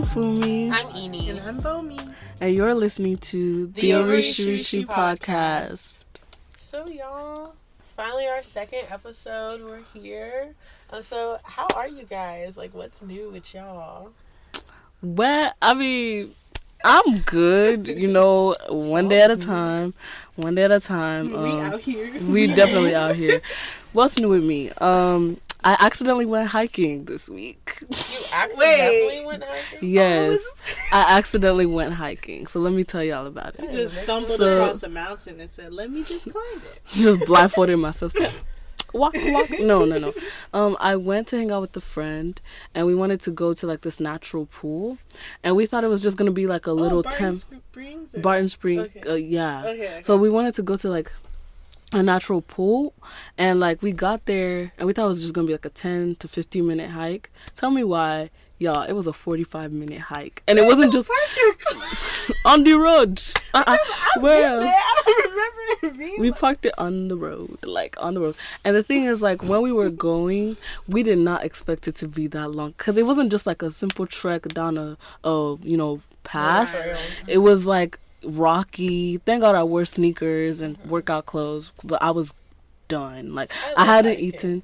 Hey, I'm Funmi. I'm Ini. And I'm Bomi. And you're listening to the, The Orishirishi podcast. So, y'all, it's finally our second episode. We're here. Uh, so, how are you guys? Like, what's new with y'all? Well, I mean, I'm good. You know, one day at a time. One day at a time. we Um, out here. we definitely out here. What's new with me? Um, I accidentally went hiking this week. You accidentally went hiking? Yes, I accidentally went hiking. So let me tell y'all about You it. just stumbled So- across a mountain and said, "Let me just climb it." just blindfolded myself. walk, walk. No, no, no. Um, I went to hang out with a friend, and we wanted to go to like this natural pool, and we thought it was just gonna be like a little oh, Barton temp. Springs. or- Barton Spring, Okay. uh, yeah. Okay, okay. So we wanted to go to like a natural pool, and like we got there, and we thought it was just gonna be like a ten to fifteen minute hike. Tell me why, y'all? It was a forty five minute hike, and it wasn't just on the road. Uh-uh. Where else? I don't remember. We parked it on the road, like on the road. And the thing is, like when we were going, we did not expect it to be that long because it wasn't just like a simple trek down a, a you know, path. It was like rocky. Thank God I wore sneakers and workout clothes, but I was done. Like I I, hadn't hiking. eaten.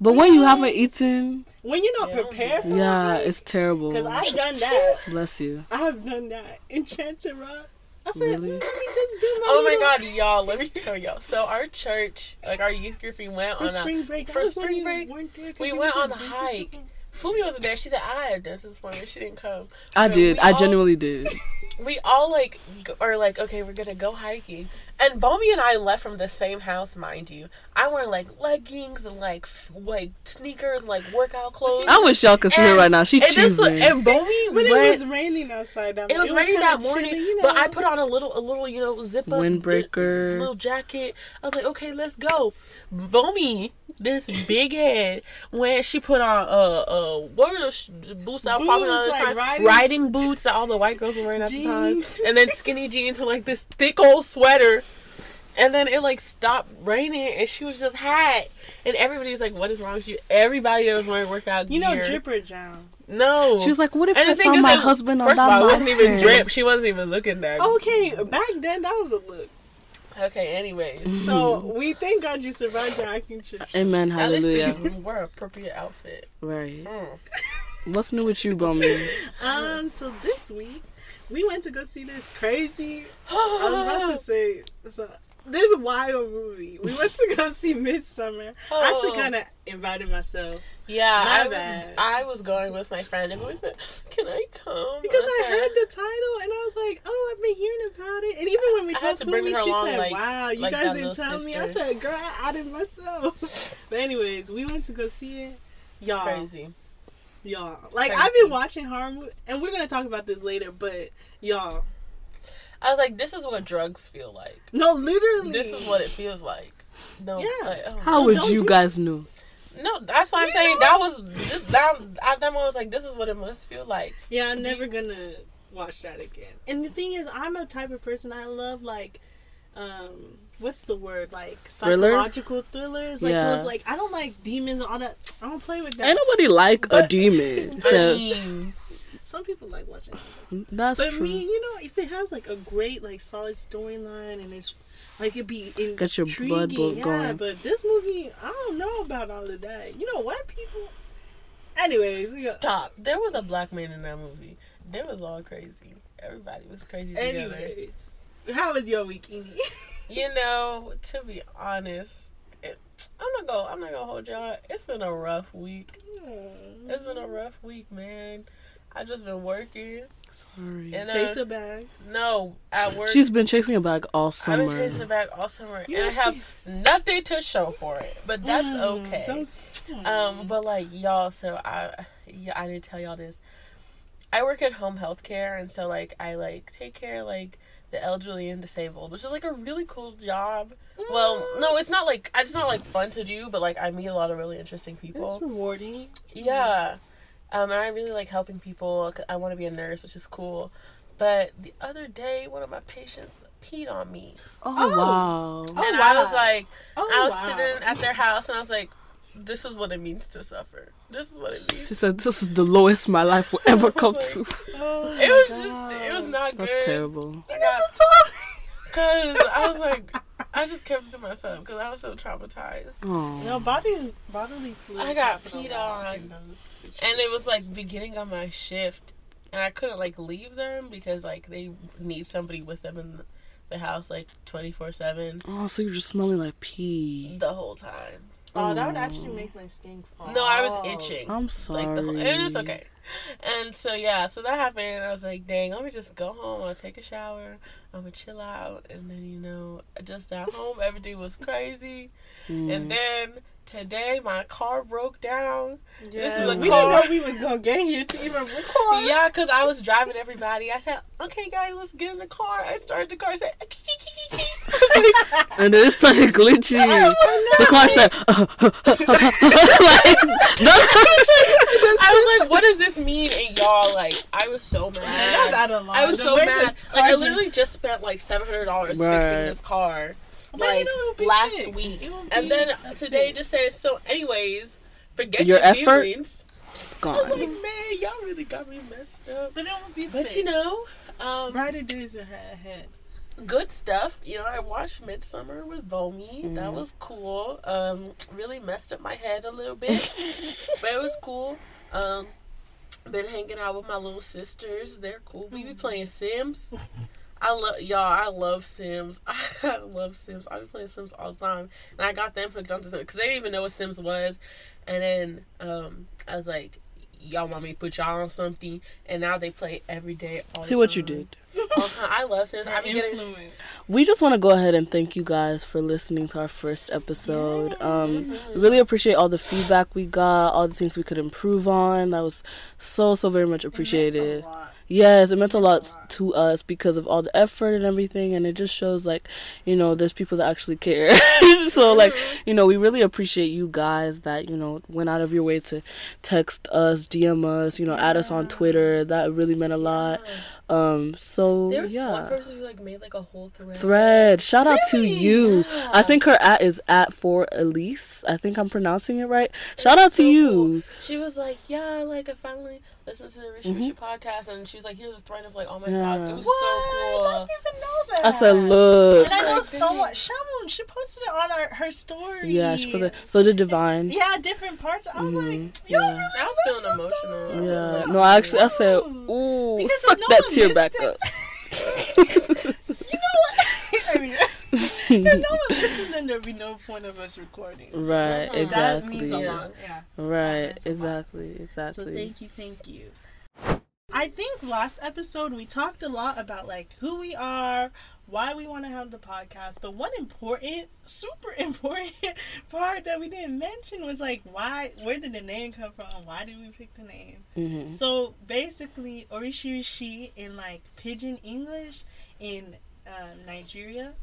But when you haven't eaten, when you're not Yeah. prepared for yeah, it, it's terrible. because I've done that. Bless you. I've done that. Enchanted Rock. I said, Really? let me just do my Oh my god, y'all, let me tell y'all. So, our church, like our youth group, we went For on spring a. break. for was spring break, weren't there 'cause we went on a hike. Funmi wasn't there. She said I had dentist appointment. She didn't come. I So did. I all- genuinely did. we all like are like okay we're gonna go hiking and Bomi and I left from the same house mind you I wore like leggings and like f- like sneakers and like workout clothes I wish y'all could see her right now. She and, this was, cheesing. and Bomi But it was raining outside. That it was raining kinda that morning, chilly, you but I put on a little, a little, you know, zip up Windbreaker. little jacket. I was like, okay, let's go. Bomi, this big head, when she put on uh uh what were those sh- boots that were popping Boots, all the like time? riding- Riding boots that all the white girls were wearing at the time, and then skinny jeans and like this thick old sweater. And then it like stopped raining, and she was just hot And everybody was like, "What is wrong with you?" Everybody that was wearing workout You know, gear. Dripper John. No, She was like, "What if and I the thing found is, my it- husband on first of all, it wasn't even mountain?" drip. She wasn't even looking there. Okay, back then that was a look. Okay, anyways. So we thank God you survived your hiking trip. Amen. At least Hallelujah. you wear appropriate outfit. Right. Mm. What's new with you, Bomi? Um, so this week we went to go see this crazy. I was about to say so. This wild movie. We went to go see Midsommar. I actually Oh. kind of invited myself Yeah, My I was. I was going with my friend and we said, "Can I come?" because I said, heard the title and I was like, "Oh, I've been hearing about it." And even when we I had told to bring Funmi, her she along, said, like- "Wow, you like guys didn't little tell me." I said, "Girl, I added myself." but anyways, we went to go see it. Y'all, crazy. y'all. Like Crazy. I've been watching horror movies, and we're gonna talk about this later. But y'all, I was like, "This is what drugs feel like. no, literally, This is what it feels like." No, Yeah. like, oh. How So would you do- guys know? No, that's what I'm You saying. know? That was just that. At that moment, I was like, "This is what it must feel like." Yeah, I'm never gonna watch that again. And the thing is, I'm a type of person I love like, um, what's the word like Thriller? psychological thrillers. Like Yeah. those, like I don't like demons and all that. I don't play with that. Ain't nobody like a But- demon. I So mean, Some people like watching. Those. that's But true. me, you know, if it has like a great like solid storyline and it's like it be intriguing, Get your blood book yeah. going. But this movie, I don't know about all of that. You know, white people. Anyways, we got- stop. There was a black man in that movie. There was all crazy. Everybody was crazy together. anyways, how was your week, Ini? You know, to be honest, it, I'm not gonna I'm not gonna hold y'all. It's been a rough week. It's been a rough week, man. I just been working Sorry. and Chase uh, a bag. no at work. She's been chasing a bag all summer. I've been chasing a bag all summer, You and I have she- nothing to show for it. But that's Mm, okay. those- Um, but like y'all, so I yeah, I didn't tell y'all this. I work at home health care, and so like I like take care like the elderly and disabled, which is like a really cool job. Well, no, it's not like it's not like fun to do, but like I meet a lot of really interesting people. It's people. rewarding. Yeah, um, and I really like helping people. I want to be a nurse, which is cool. But the other day, one of my patients peed on me, oh, Oh. wow. Oh, and I was like, Oh, I was wow. sitting at their house, and I was like, this is what it means to suffer. This is what it means. She said, "This is the lowest my life will ever come like- to." Oh It was God. just, it was not good. That's good. terrible. I got, cause I was like, I just kept it to myself because I was so traumatized. Oh. No body bodily fluids. I got happen peed on. in those situations. And it was like beginning of my shift, and I couldn't like leave them because like they need somebody with them in the house like twenty four seven. Oh, so you're just smelling like pee. the whole time. Oh, that would actually make my skin fall. No, I was itching. I'm sorry. like the whole, and it's okay. And so yeah, so that happened. And I was like, dang, let me just go home. I'll take a shower. I'm gonna chill out, and then you know, just at home, everything was crazy. Mm. And then today, my car broke down. Yeah, This is a we car. didn't know we was gonna get here to even record. Yeah, because I was driving everybody. I said, okay, guys, let's get in the car. I started the car. I said, and then it started glitching. the car said, uh, uh, uh, like, I was like, what does this mean? And y'all, like, I was so That's mad. out of line. I was The so mad. Like, I literally just spent like seven hundred dollars Right. fixing this car, But like you know, last fixed. week, and be then fixed. today just says so. Anyways, forget Your your, effort? feelings. I was like, gone. man, y'all really got me messed up. But it won't be But fixed. you know, um, brighter days are ahead. good stuff. You know, I watched Midsommar with Bomi. That was cool. Um, really messed up my head a little bit, but it was cool. Um, been hanging out with my little sisters. They're cool. We be playing Sims. I love y'all. I love Sims. I love Sims. I be playing Sims all the time, and I got them hooked onto Sims because they didn't even know what Sims was. And then um, I was like, "Y'all want me to put y'all on something?" And now they play every day. All the See what you did. Uh-huh. I love Sims. I be getting We just want to go ahead and thank you guys for listening to our first episode. Um, we really appreciate all the feedback we got, all the things we could improve on. That was so so very much appreciated. It meant a lot. Yes, it meant a lot Meant a lot. to us because of all the effort and everything, and it just shows like, you know, there's people that actually care. so like, you know, we really appreciate you guys that you know went out of your way to text us, DM us, you know, add us on Twitter. That really meant a lot. Um, so There was one yeah. person who like made like a whole thread. Thread. Shout out to you. Yeah. I think her at is at for Elise. I think I'm pronouncing it right. Shout out so to you. She was like, "Yeah, like I finally listened to the Rich Mhm. Richie podcast," and she was like, "Here's a thread of like all my Yeah. thoughts." It was What? so I cool. didn't even know that. I said, look. And I know Like, someone. dang. Shamun, she posted it on her, her story. Yeah, she was. So did Divine. Yeah, different parts. I was Mhm. like, yo, Yeah. really I was feeling up emotional. though. Yeah. I was No, I actually I said, "Ooh." ooh, Because suck no that one tear back it. up. you know what? I mean, if no one listened, then there'd be no point of us recording. So Right, Mhm. That exactly. means a Yeah. lot. Yeah. Right, That's a lot. exactly, So exactly. thank you, thank you. I think last episode we talked a lot about like who we are, why we want to have the podcast, but one important, super important part that we didn't mention was like why where did the name come from? Why did we pick the name? hmm So basically Orishirishi in like pidgin English in um, Nigeria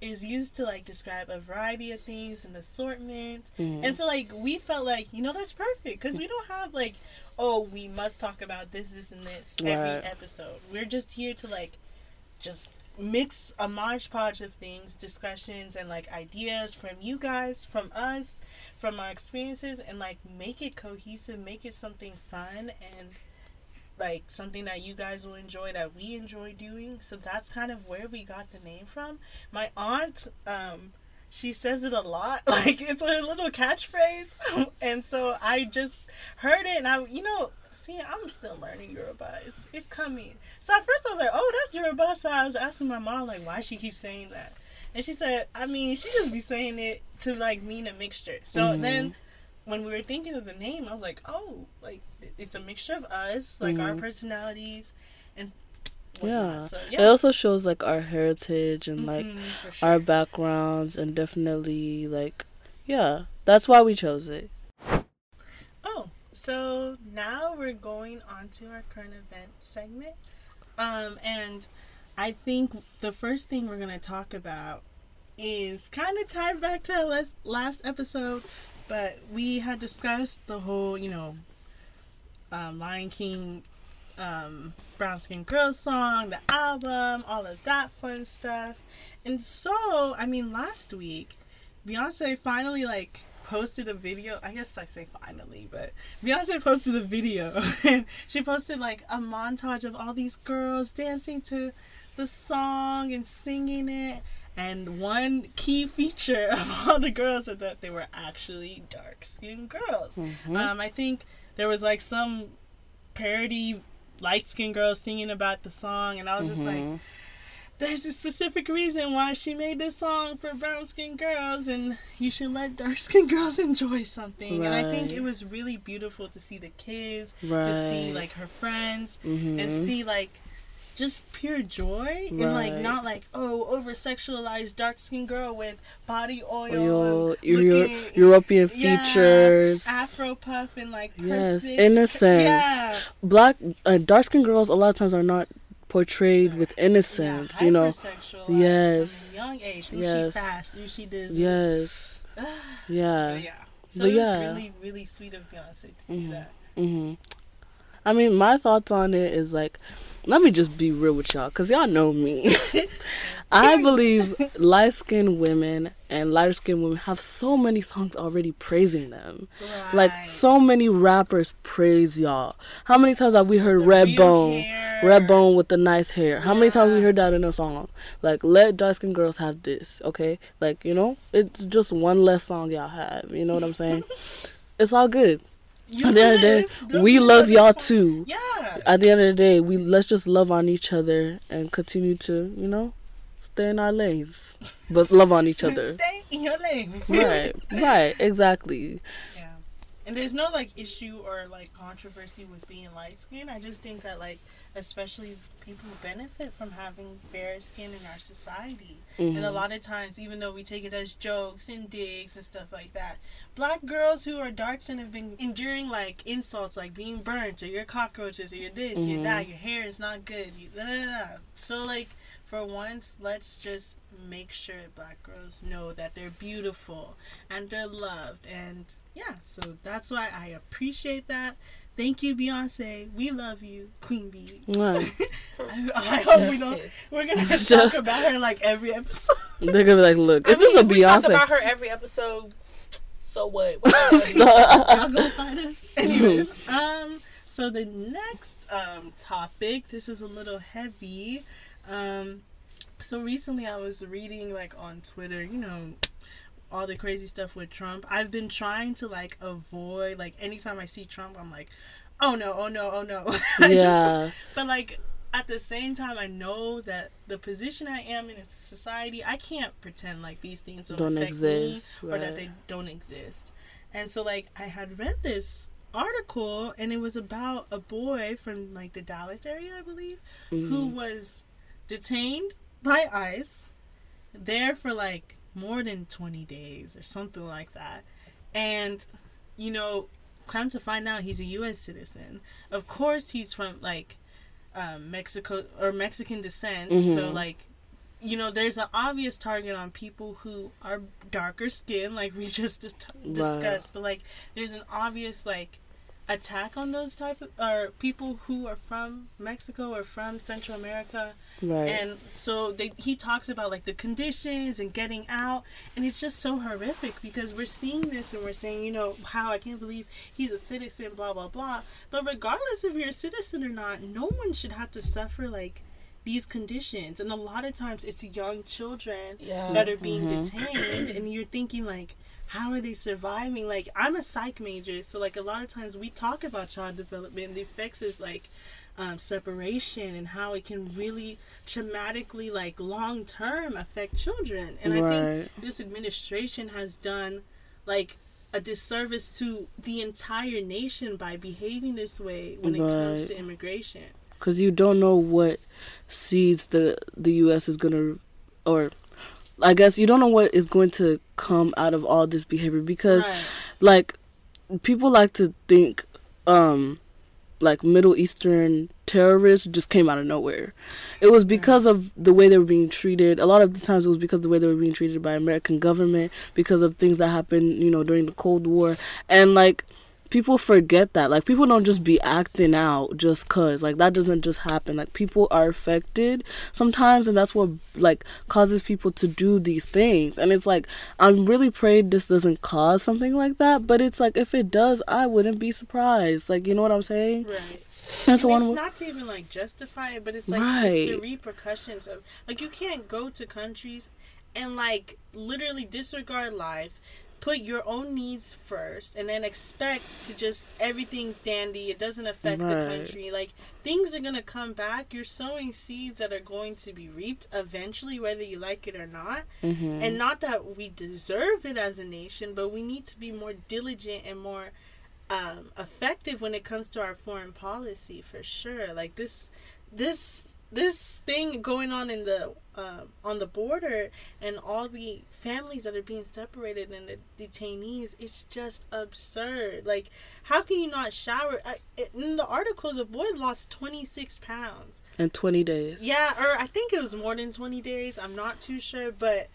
is used to like describe a variety of things and assortment. hmm And so, like, we felt like, you know, that's perfect because we don't have, like, oh, we must talk about this, this, and this Right. every episode. We're just here to, like, just mix a modge podge of things, discussions, and, like, ideas from you guys, from us, from our experiences, and, like, make it cohesive, make it something fun and, like, something that you guys will enjoy, that we enjoy doing. So that's kind of where we got the name from. My aunt, um, she says it a lot. Like it's her little catchphrase. And so i just heard it and i you know see i'm still learning yoruba. It's, it's coming. So at first i was like oh that's yoruba. So i was asking my mom like why she keeps saying that? And she said i mean she just be saying it to like mean a mixture. So Mhm. then when we were thinking of the name i was like oh like it's a mixture of us like our Mhm. personalities and Yeah. so It also shows like our heritage and like Mhm, sure. our backgrounds and definitely like yeah, that's why we chose it. Oh, so now we're going on to our current event segment. Um, and I think the first thing we're going to talk about is kind of tied back to our last, last episode, but we had discussed the whole, you know, um, Lion King, um, Brown Skin Girl song, the album, all of that fun stuff. And so, I mean, last week, Beyonce finally like posted a video. I guess I say finally, but Beyonce posted a video and she posted like a montage of all these girls dancing to the song and singing it. And one key feature of all the girls are that they were actually dark skinned girls. Mhm. Um, I think there was like some parody light skinned girls singing about the song, and I was just like, Mhm. there's a specific reason why she made this song for brown skinned girls and you should let dark skinned girls enjoy something and i think it was really beautiful to see the kids right. to see like her friends Mhm. and see like just pure joy and like not like oh over sexualized dark skinned girl with body oil, Your, and your, your looking- European Yeah, features. afro puff and like Yes, innocence. yeah Black, uh, dark skinned girls a lot of times are not portrayed with innocence, yeah, you know. Yes. young age Yes. she fast she this. Yes. But Yeah. yeah. So But it was yeah. really, really sweet of Beyonce to do Mhm. that. hmm I mean, my thoughts on it is like, let me just be real with y'all, cause y'all know me. I believe light skinned women and lighter skinned women have so many songs already praising them. Like so many rappers praise y'all. How many times have we heard Redbone? Redbone with the nice hair. How many times have we Yeah. heard that in a song? Like let dark skinned girls have this, okay? Like, you know, it's just one less song y'all have. You know what I'm saying? it's all good. You At the end of the day, we love y'all too. Yeah. At the end of the day, we let's just love on each other and continue to, you know, stay in our lanes, but love on each other. Stay in your lane. right, right, exactly. Yeah. And there's no like issue or like controversy with being light skinned. I just think that like especially people benefit from having fair skin in our society. And a Mhm. lot of times, even though we take it as jokes and digs and stuff like that, black girls who are dark skinned have been enduring like insults like being burnt or you're cockroaches or you're this, you're Mhm. that, your hair is not good. You, da, da, da. So, like, for once, let's just make sure black girls know that they're beautiful and they're loved. And yeah, so that's why I appreciate that. Thank you, Beyonce. We love you, Queen Bee. Right. I, I hope we don't. Kiss. We're gonna Just- talk about her like every episode. They're gonna be like, look, I is mean, this a if we talk about her every episode, so what? What- Y'all gonna find us. Anyways, um, so the next um topic, this is a little heavy. Um, so recently I was reading like on Twitter, you know, all the crazy stuff with Trump. I've been trying to like avoid like anytime I see Trump, I'm like, oh no, oh no, oh no. I just- yeah, but like at the same time, I know that the position I am in in society, I can't pretend like these things don't, don't exist. me or that they don't exist. And so like I had read this article and it was about a boy from like the Dallas area, I believe, who Mhm. was detained by ICE there for like more than 20 days or something like that. And you know, come to find out he's a US citizen. Of course he's from like um, Mexico or Mexican descent. So Mhm. like you know, there's an obvious target on people who are darker skin, like we just dis- discussed. But like, there's an obvious like attack on those type of or people who are from Mexico or from Central America. right. And so they he talks about like the conditions and getting out, and it's just so horrific because we're seeing this and we're saying, you know, how I can't believe he's a citizen, blah blah blah. But regardless if you're a citizen or not, no one should have to suffer like these conditions. And a lot of times it's young children yeah. that are being Mhm. detained, and you're thinking like. How are they surviving? Like I'm a psych major, so like a lot of times we talk about child development, and the effects of like um, separation and how it can really traumatically like long term affect children and i think this administration has done like a disservice to the entire nation by behaving this way when it comes to immigration Because you don't know what seeds the the U.S. is gonna, or I guess you don't know what is going to come out of all this behavior because right. like people like to think um like middle eastern terrorists just came out of nowhere. It was because of the way they were being treated. A lot of the times it was because of the way they were being treated by american government because of things that happened you know during the cold war. And like people forget that like people don't just be acting out just cuz like that doesn't just happen like people are affected sometimes and that's what like causes people to do these things and it's like i'm really prayed this doesn't cause something like that but it's like if it does i wouldn't be surprised like you know what i'm saying Right. that's And one it's not to even like justify it, but it's like right. it's the repercussions of like you can't go to countries and like literally disregard life, put your own needs first, and then expect to just everything's dandy. It doesn't affect the country. Like things are gonna come back. You're sowing seeds that are going to be reaped eventually, whether you like it or not. Mhm. And not that we deserve it as a nation, but we need to be more diligent and more um, effective when it comes to our foreign policy for sure. Like this, this, this thing going on in the uh, on the border and all the families that are being separated and the detainees, it's just absurd. Like, how can you not shower? In the article, the boy lost twenty six pounds. in 20 days Yeah, or I think it was more than 20 days. I'm not too sure, but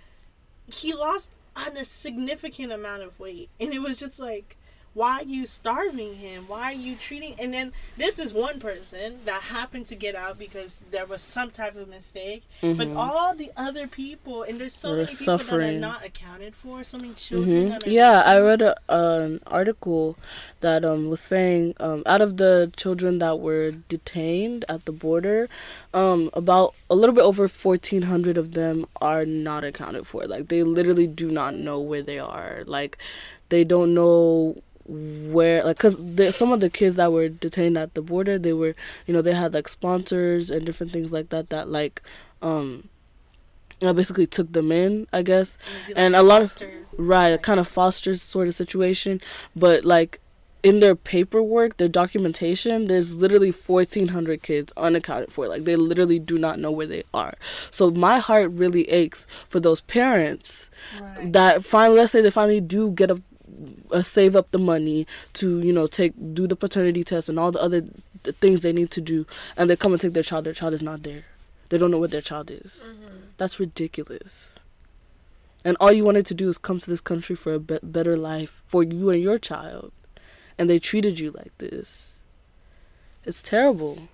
he lost on a significant amount of weight. And it was just like, why are you starving him? Why are you treating and then this is one person that happened to get out because there was some type of mistake. But all the other people and there's so are many people that are not accounted for, so many children hmm that are Yeah, I read a, an article that um was saying um out of the children that were detained at the border, um about a little bit over fourteen hundred of them are not accounted for. Like they literally do not know where they are. Like they don't know where like because some of the kids that were detained at the border they were you know they had like sponsors and different things like that that like um uh, basically took them in i guess. It'd and like a lot of- right a kind of foster sort of situation. But like in their paperwork their documentation there's literally 1400 kids unaccounted for. Like they literally do not know where they are. So my heart really aches for those parents Right. that finally let's say they finally do get a, a save up the money to you know take do the paternity test and all the other th- things they need to do and they come and take their child their child is not there. They don't know what their child is. Mm-hmm. That's ridiculous. And all you wanted to do is come to this country for a be- better life for you and your child and they treated you like this. It's terrible.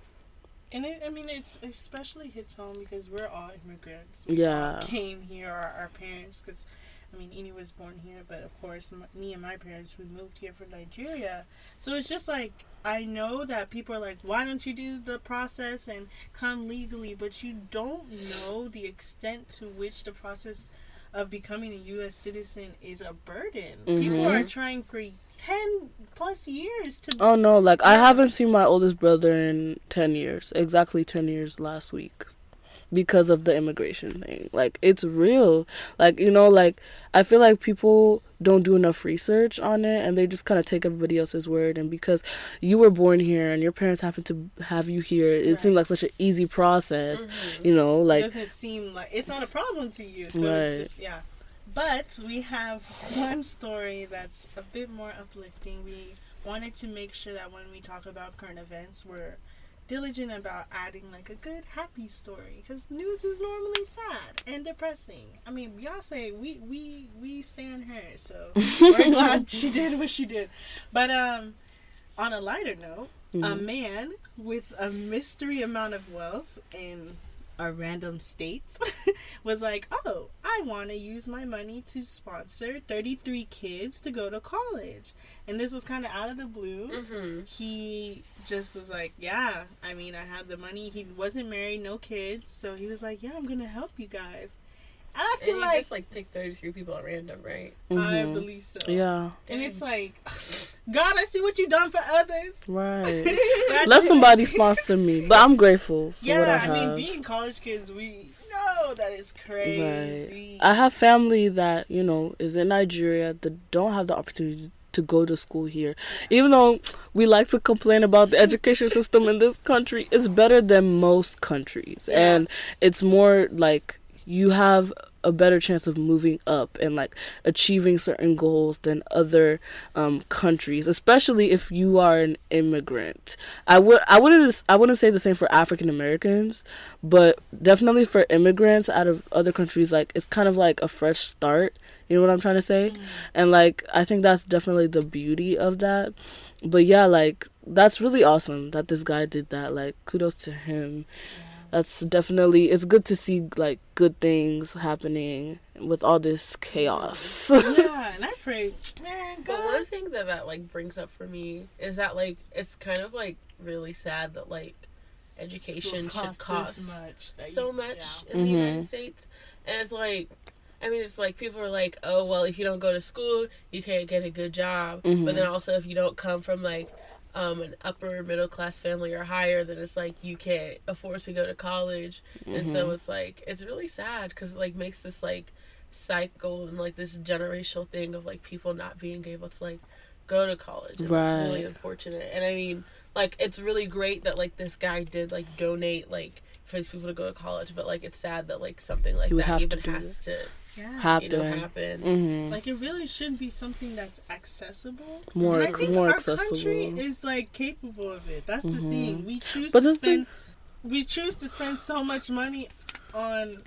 And it, I mean, it's especially hits home because we're all immigrants. We Yeah. all came here, our, our parents, because I mean, Ini was born here, but of course, m- me and my parents, we moved here from Nigeria. So it's just like, I know that people are like, why don't you do the process and come legally? But you don't know the extent to which the process of becoming a U.S. citizen is a burden. People Mhm. are trying for 10 plus years to. oh no like i haven't seen my oldest brother in 10 years exactly 10 years last week because of the immigration thing like it's real like you know like i feel like people don't do enough research on it and they just kind of take everybody else's word and because you were born here and your parents happen to have you here it Right. seemed like such an easy process Mhm. you know like doesn't seem like it's not a problem to you. So Right. it's just yeah. But we have one story that's a bit more uplifting. We wanted to make sure that when we talk about current events, we're diligent about adding like a good happy story because news is normally sad and depressing. I mean, Beyonce, we we we stand her, so we're glad she did what she did. But um, on a lighter note, a Mhm. man with a mystery amount of wealth in a random state was like, "Oh, I want to use my money to sponsor 33 kids to go to college." And this was kind of out of the blue. Mm-hmm. He just was like, "Yeah, I mean, I have the money. He wasn't married, no kids, so he was like, "Yeah, I'm going to help you guys." And I And feel you like, just like picked 33 people at random, right? I Mhm. believe so. yeah And it's like, God, I see what you done for others. right let somebody sponsor me but i'm grateful for what i Yeah, I, have mean, being college kids, we know that is crazy. Right. I have family that you know is in Nigeria that don't have the opportunity to go to school here. Even though we like to complain about the education system in this country, it's better than most countries, Yeah. and it's more like you have a better chance of moving up and like achieving certain goals than other um, countries, especially if you are an immigrant. I would I wouldn't I wouldn't say the same for African Americans, but definitely for immigrants out of other countries, like it's kind of like a fresh start. You know what I'm trying to say? Mm. And like I think that's definitely the beauty of that. But yeah, like that's really awesome that this guy did that. Like kudos to him. Yeah that's definitely it's good to see like good things happening with all this chaos. yeah, and I pray, man. God. But one thing that that like brings up for me is that like it's kind of like really sad that like education should cost much, so you, much yeah. in mm-hmm. the United States, and it's like. I mean, it's like people are like, oh, well, if you don't go to school, you can't get a good job. Mm-hmm. But then also, if you don't come from like um, an upper middle class family or higher, then it's like you can't afford to go to college, mm-hmm. and so mm-hmm. it's like it's really sad because it like makes this like cycle and like this generational thing of like people not being able to like go to college. And right. It's really unfortunate, and I mean, like it's really great that like this guy did like donate like for these people to go to college, but like it's sad that like something like that even has to yeah. happen. You know, happen. Mm-hmm. Like it really should be something that's accessible. More, and I think more our accessible. country is like capable of it. That's mm-hmm. the thing. We choose but to spend. Thing- we choose to spend so much money on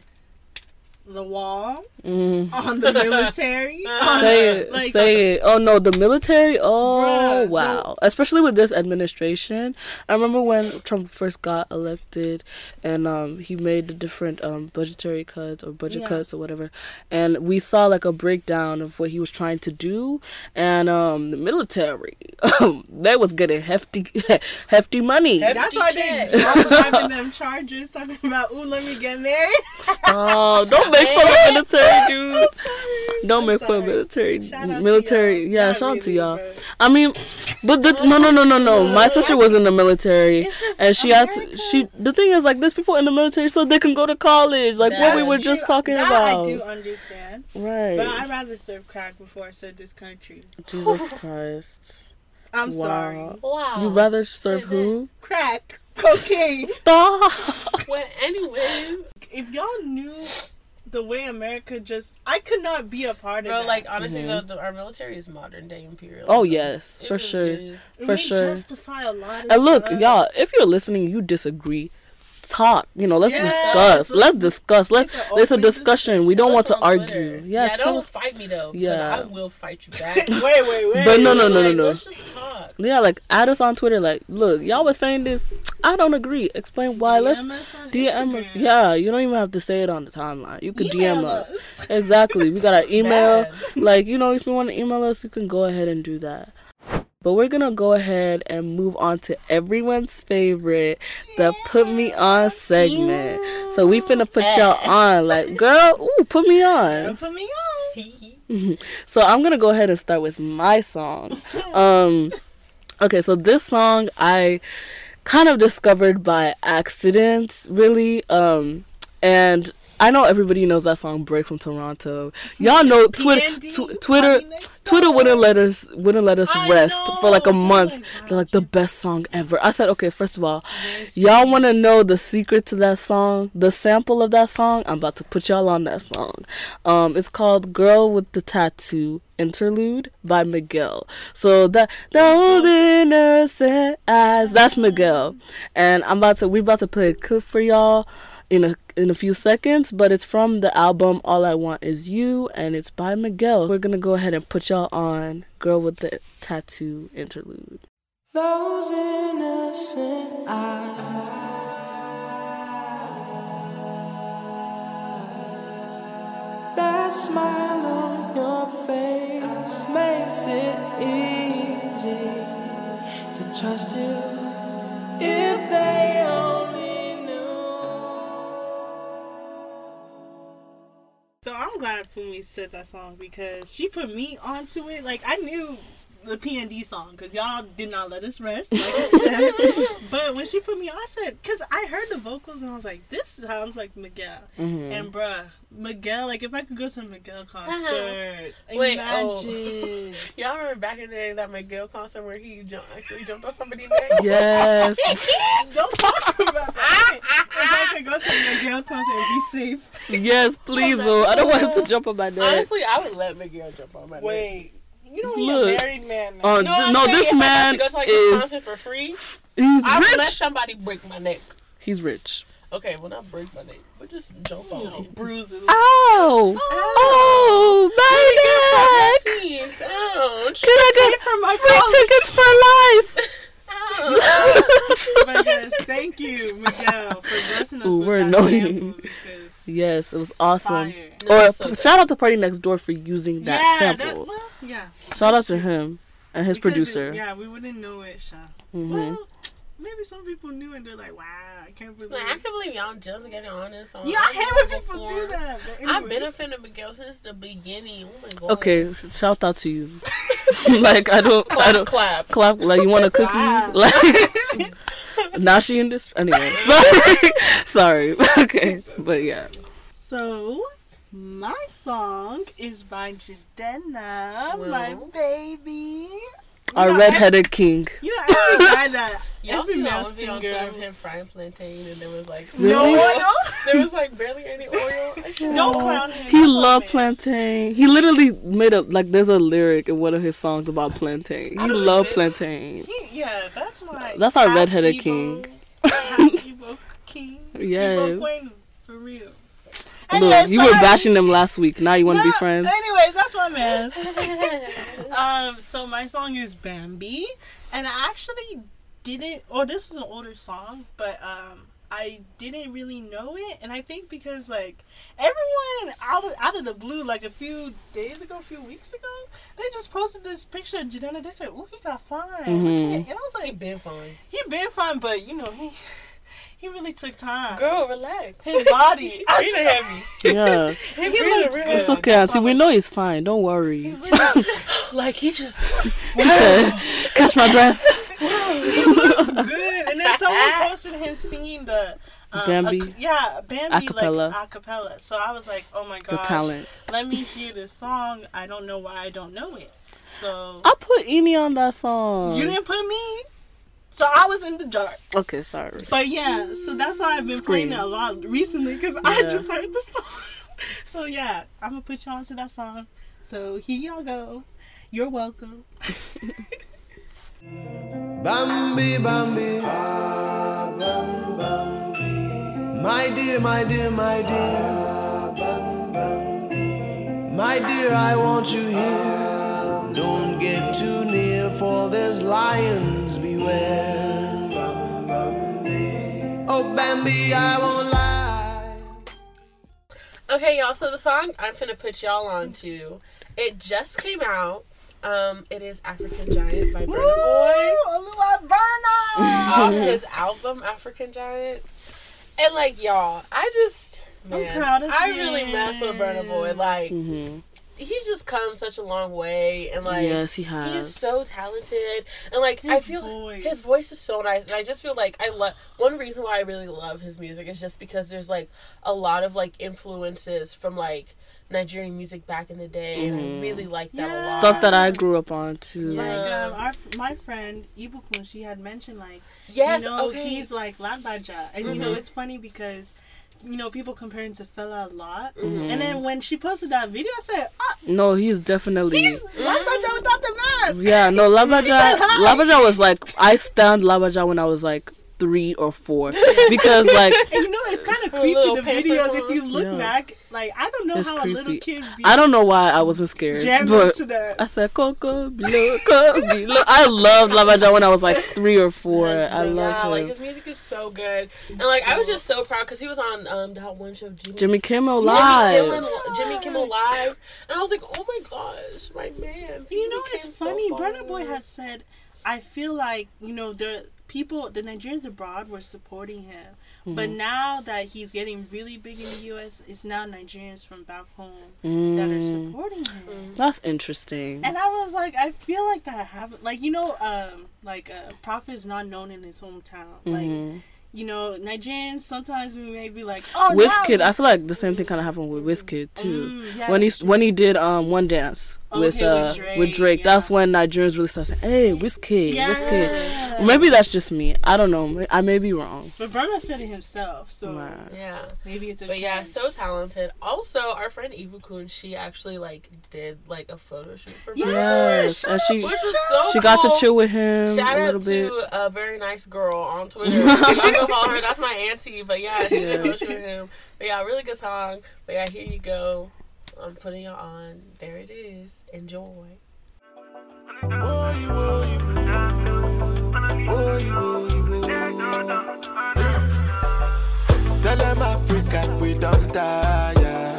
the wall, mm. on the military. on say it, like, say it. Oh no, the military. Oh bruh, wow, the, especially with this administration. I remember when Trump first got elected, and um, he made the different um budgetary cuts or budget yeah. cuts or whatever, and we saw like a breakdown of what he was trying to do, and um, the military, um, they was getting hefty, hefty money. Hefty That's why they driving them charges, talking about, "Ooh, let me get married." oh, don't make fun of military dudes. Don't make fun of military. Military, yeah. Shout out to y'all. I mean, but the, no, no, no, no, no. My sister was in the military, and she had to. She the thing is like, there's people in the military so they can go to college, like what we were just talking that about. I do understand, right? But I'd rather serve crack before I serve this country. Jesus Christ. I'm wow. sorry. Wow. You rather serve who? Crack, cocaine. Stop. well, anyway, if y'all knew the way America just I could not be a part Bro, of that. like honestly mm-hmm. though, the, our military is modern day imperial. Oh yes, it for sure. Is. For sure. justify a lot And look, y'all, if you're listening, you disagree talk. You know, let's yes, discuss. Let's discuss. Let's. There's a discussion. We don't want to argue. Yes, yeah, don't fight me though. Yeah, I will fight you back. wait, wait, wait. But no, no, no, no, no. Let's just talk. Yeah, like add us on Twitter. Like, look, y'all was saying this. I don't agree. Explain why. DM let's us DM us. Yeah, you don't even have to say it on the timeline. You could DM us. us. exactly. We got our email. like, you know, if you want to email us, you can go ahead and do that. But we're gonna go ahead and move on to everyone's favorite, the put me on segment. So we finna put y'all on. Like, girl, ooh, put me on. Put me on. so I'm gonna go ahead and start with my song. Um okay, so this song I kind of discovered by accident, really. Um and I know everybody knows that song "Break from Toronto." Y'all know Twitter, tw- Twitter, Twitter wouldn't let us wouldn't let us I rest know. for like a month. They're like the best song ever. I said, okay, first of all, y'all want to know the secret to that song, the sample of that song? I'm about to put y'all on that song. Um, it's called "Girl with the Tattoo." interlude by Miguel. So that those innocent eyes, that's Miguel. And I'm about to we about to play a clip for y'all in a in a few seconds, but it's from the album All I Want Is You and it's by Miguel. We're gonna go ahead and put y'all on Girl with the Tattoo interlude. Those innocent eyes. That smile on your face makes it easy to trust you glad Funmi said that song because she put me onto it. Like I knew the P and D song because y'all did not let us rest, like I said. but when she put me on, I said, because I heard the vocals and I was like, this sounds like Miguel. Mhm. And bruh, Miguel, like if I could go to a Miguel concert, Wait, oh. imagine. Y'all remember back in the day that Miguel concert where he jump, actually jumped on somebody's neck? Yes. Don't talk about that. if I could go to a Miguel concert and be safe. yes, please. Oh, I don't want him to jump on my neck. Honestly, I would let Miguel jump on my neck. Wait, you know he's a married man. Now. Uh, you know th- no, this If man got to go to like is this concert for free. he's I would let rich. somebody break my neck. He's rich. Okay, well not break my neck, but just jump on it. bruises. Ow! Oh, my neck! Jeez, ouch. Can I get my free tickets for life? ouch. but yes, thank you, Miguel, for blessing us Ooh, with we're that annoying. sample Yes, it was it's awesome. No, Or it's so good. shout out to Party Next Door for using that yeah, sample. That, well, yeah. shout out to him and his Because it- producer. yeah, we wouldn't know it, Sha. hmm Well, maybe some people knew and they're like, wow, I can't believe. Like, I can't believe y'all just getting honest. On yeah, I hate when on people do that. But I've been a anyways. fan of Miguel since the beginning. Oh my god. Okay, shout out to you. like I don't, I Clap, don't clap. clap. Like you want a cookie? Wow. Like now she in this anyway. Sorry, sorry. okay, but yeah. So, my song is by Jidenna, Well. my baby. Our know, redheaded king. You know, every guy that Y'all every see male that video on singer. Of him frying plantain and there was like No Really? oil. there was like barely any oil. Don't clown him. He loved it is. plantain. He literally made a like. There's a lyric in one of his songs about plantain. He loved plantain. He, yeah, that's my. That's our half redheaded king. half Igbo king. Yes. Queen, for real. Look, Anyways, you so were bashing them last week. Now you want to be friends. Anyways, that's my mess. um, so my song is Bambi, and I actually didn't. Or this is an older song, but um, I didn't really know it, and I think because like everyone out of out of the blue, like a few days ago, a few weeks ago, they just posted this picture of Jidenna. They said, "Oh, he got fine," Mhm. and I was like, He like, been fine. "He been fine," but you know he. He really took time. Girl, relax. His body. She I breathing heavy. Yeah, He He looked real it's okay, That's Auntie. We know he's fine. Don't He worry. really- Like he just He said, "Catch my breath." he looked good. And then someone posted him singing the um, Bambi? ac- yeah, Bambi Acapella. like acapella. So I was like, oh my god, The talent. let me hear this song. I don't know why I don't know it. So I put Ini on that song. you didn't put me. So I was in the dark. Okay, sorry. But yeah, so that's why I've been Scream. playing it a lot recently because I just heard the song. so yeah, I'm gonna put you on to that song. So here y'all go. You're welcome. Bambi, Bambi, ah, bam, Bambi. My dear, my dear, my dear, ah, bam, Bambi. My dear, I want you here. Don't get too near, for there's lions beware. Bam, Bambi. Oh, Bambi, I won't lie. Okay, y'all. So the song I'm finna put y'all on to, it just came out. Um, it is African Giant by Burna Boy Oluwaburna! off his album African Giant. And like y'all, I just I'm proud of I really mess with Burna Boy. Like hmm he's just come such a long way, and like yes, he has. He's so talented, and like I feel voice. his voice is so nice, and I just feel like I love. One reason why I really love his music is just because there's like a lot of like influences from like Nigerian music back in the day, and I really like that a lot. stuff that I grew up on too. Yeah. Like um, our my friend Ibukun, she had mentioned like yes, you know okay. he's like Lagbaja, and you know Mhm. it's funny because you know people comparing to Fela a lot, Mhm. and then when she posted that video, I said, oh, No, he's definitely. he's Lagbaja without the mask. Yeah, no, Lagbaja. said hi. Lagbaja was like I stand Lagbaja when I was like three or four because like And you know it's kind of creepy the Pampers videos. If you look Yeah. back, like I don't know It's how a little kid be I don't know why I wasn't scared, jamming but that. I said Coco below, Coco. I loved Lagbaja when I was like three or four. That's I so- loved yeah, him. like his music is so good, and like I was just so proud because he was on um that one show Jimmy. Jimmy Kimmel Jimmy live. Kimmel, Jimmy Kimmel Live, and I was like, "Oh my gosh, my man!" You know, it's came so funny. far. Burna Boy has said, I feel like, you know, the people, the Nigerians abroad were supporting him But Mm-hmm. now that he's getting really big in the U.S., it's now Nigerians from back home that are Mm, supporting him. that's interesting. And I was like, I feel like that happened. Like you know, um, like a prophet is not known in his hometown. Like Mhm. You know, Nigerians sometimes we may be like, oh, Wizkid, now- I feel like the same thing kind of happened with Wizkid too. Mm, yeah, when he true. when he did um one dance with Okay, uh with Drake, with Drake, that's when Nigerians really started saying, "Hey, Wizkid, Yeah. Wizkid." Maybe that's just me. I don't know. I may be wrong. But Burna said it himself, so Right. Yeah. maybe it's a. But yeah, so talented. Also, our friend Ibukun, she actually like did like a photo shoot for Yeah, Burna, Yes, and she which was so she got to chill with him Shout a out little bit. to a very nice girl on Twitter. Y'all go follow her. That's my auntie. But yeah, she did a Yeah. photo shoot with him. But yeah, really good song. But yeah, here you go. I'm putting it on. There it is. Enjoy. Tell them Africa we don't tire.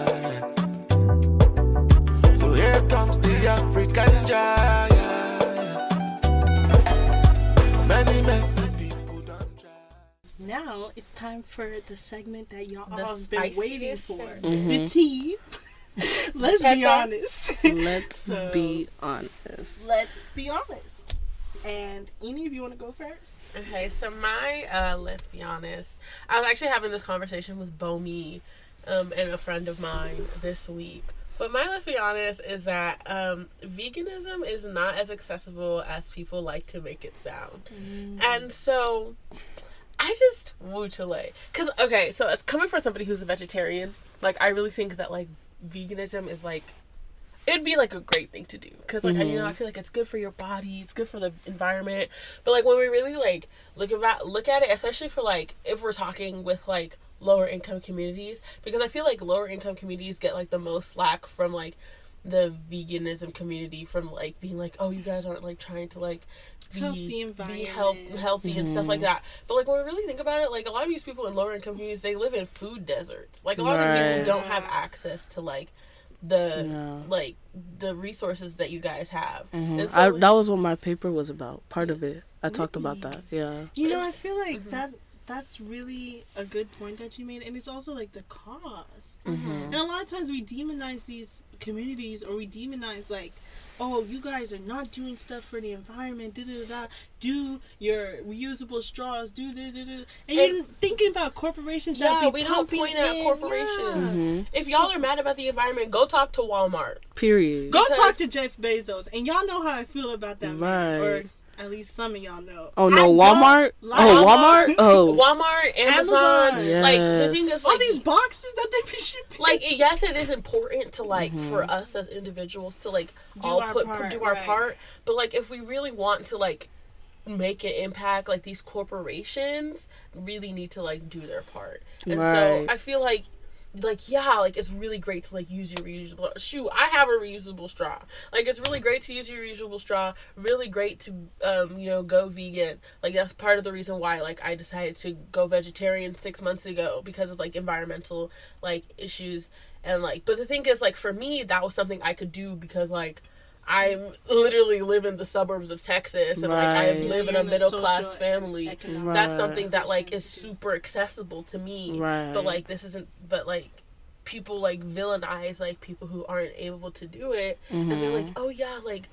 So here comes the African giant. Now it's time for the segment that y'all The all have been waiting spiciest for. segment. The tea. Let's be honest. Let's So- be honest. Let's be honest. And Amy, if you want to go first. Okay, so my uh let's be honest. I was actually having this conversation with Bomi um and a friend of mine this week. But my let's be honest is that um veganism is not as accessible as people like to make it sound. And so I just woo Chile. Cause okay, so it's coming from somebody who's a vegetarian. Like I really think that like veganism is like it'd be like a great thing to do because like I, you know i mm-hmm. feel like it's good for your body it's good for the environment but like when we really like look about look at it especially for like if we're talking with like lower income communities because i feel like lower income communities get like the most slack from like the veganism community from like being like oh you guys aren't like trying to like Help the be help, environment. healthy and stuff like mm-hmm. that but like when we really think about it like a lot of these people in lower income communities they live in food deserts like a lot of these people don't have access to like the Yeah. like the resources that you guys have. Mm-hmm. And I, so, that was what my paper was about. Part of it. I talked about that. Yeah. You know, I feel like mm-hmm. that that's really a good point that you made, and it's also like the cost. Mm-hmm. And a lot of times we demonize these communities, or we demonize like, oh, you guys are not doing stuff for the environment. Da da da. Do your reusable straws. Do da da da. And, you're thinking about corporations that yeah, be we don't pumping point at corporations. yeah. Mm-hmm. If y'all are mad about the environment, go talk to Walmart. Period. Go Because- talk to Jeff Bezos, and y'all know how I feel about that man, or Right. At least some of y'all know. Oh no, don't Walmart. like Oh, Walmart. Walmart. Oh, Walmart, Amazon, Amazon. like the thing Yes. is, All these boxes that they be shipping. like yes, it is important to like mm-hmm. for us as individuals to like Do all put part, do our right. part. But like if we really want to like make an impact, like these corporations really need to like do their part. And so I feel like like yeah, like it's really great to like use your reusable shoe I have a reusable straw. Like it's really great to use your reusable straw. Really great to um, you know, go vegan. Like that's part of the reason why like I decided to go vegetarian six months ago because of like environmental like issues and like but the thing is like for me that was something I could do because like I'm literally live in the suburbs of Texas and like I live in a middle class family and economic Right. that's something that like is super accessible to me Right. but like this isn't but like people like villainize like people who aren't able to do it and they're like Mm-hmm. oh yeah like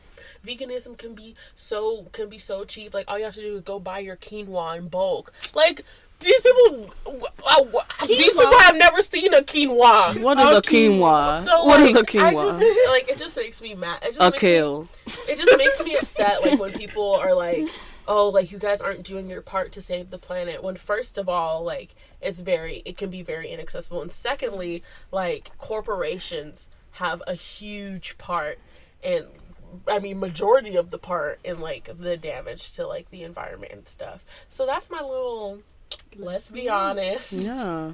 veganism can be so can be so cheap like all you have to do is go buy your quinoa in bulk like these people uh, these people have never seen a quinoa what is a Okay. quinoa? so what like, is a I quinoa? just, like it just makes me mad it just a makes me it just makes me upset like when people are like oh like you guys aren't doing your part to save the planet when first of all like it's very it can be very inaccessible and secondly like corporations have a huge part in I mean majority of the part in like the damage to like the environment and stuff. So that's my little let's be honest. Yeah.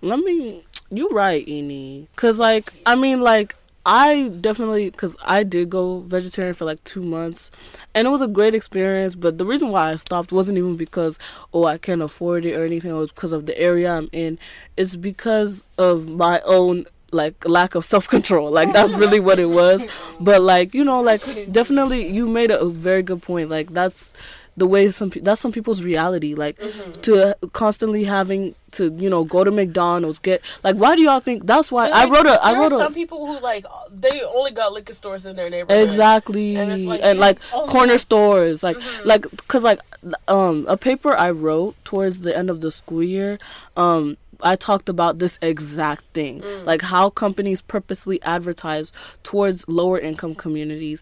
Let me. You right, Ini. Cause like I mean like I definitely cause I did go vegetarian for like two months, and it was a great experience. But the reason why I stopped wasn't even because oh I can't afford it or anything. It was because of the area I'm in. It's because of my own like lack of self control. Like that's really what it was. But like you know like definitely you made a, a very good point. Like that's the way some pe- that's some people's reality like to constantly having to you know go to McDonald's get like why do y'all think that's why And, I wrote a I wrote are a some people who like they only got liquor stores in their neighborhood. exactly And and, it's like, like oh, corner yeah. stores like Mm-hmm. like because like um a paper i wrote towards the end of the school year um i talked about this exact thing Mm. like how companies purposely advertise towards lower income communities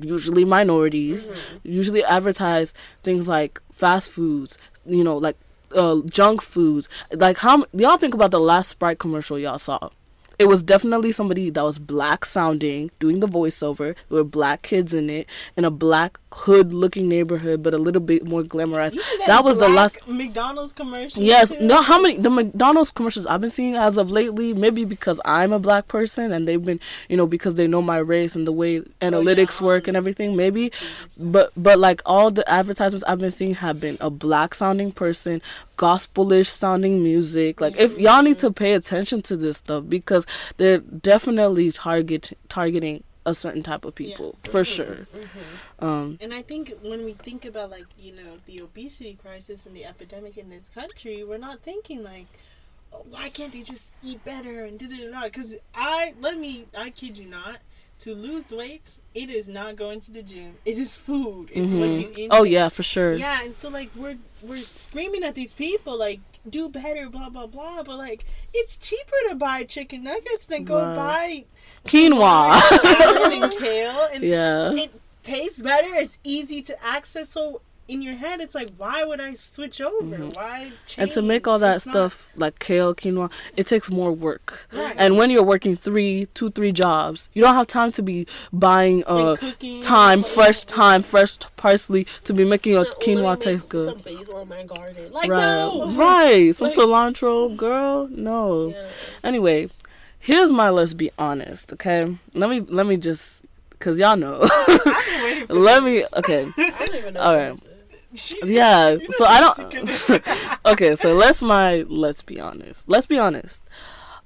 usually minorities Mm-hmm. usually advertise things like fast foods you know like uh, junk foods like how y'all think about the last sprite commercial y'all saw it was definitely somebody that was black sounding doing the voiceover there were black kids in it in a black hood looking neighborhood but a little bit more glamorized see that was the last McDonald's commercial. Yes, too? no. How many the McDonald's commercials I've been seeing as of lately? Maybe because I'm a black person and they've been, you know, because they know my race and the way oh, analytics work and everything. Maybe, but but like all the advertisements I've been seeing have been a black sounding person, gospelish sounding music. Like if y'all need to pay attention to this stuff because they're definitely target targeting a certain type of people for sure. Um, And I think when we think about like you know the obesity crisis and the epidemic in this country, we're not thinking like, oh, why can't they just eat better and da da da? Because I let me, I kid you not, to lose weight, it is not going to the gym. It is food. It's what mm-hmm. you eat. oh yeah, for sure. Yeah, and so like we're we're screaming at these people like do better, blah blah blah. But like it's cheaper to buy chicken nuggets than go Right. buy Quinoa. salad and kale. And yeah. it tastes better. It's easy to access. So in your head, it's like, why would I switch over? Why change? Mm-hmm. and to make all that It's not- stuff like kale quinoa it takes more work Right. and when you're working three two three jobs you don't have time to be buying uh cooking. thyme fresh time fresh parsley to be making your quinoa taste good Some basil in my garden. Like right no. right some Like- cilantro girl no Yeah. anyway here's my let's be honest okay let me let me just because y'all know I've been waiting for let me okay I don't even know. All right. This yeah so i don't okay so let's my let's be honest let's be honest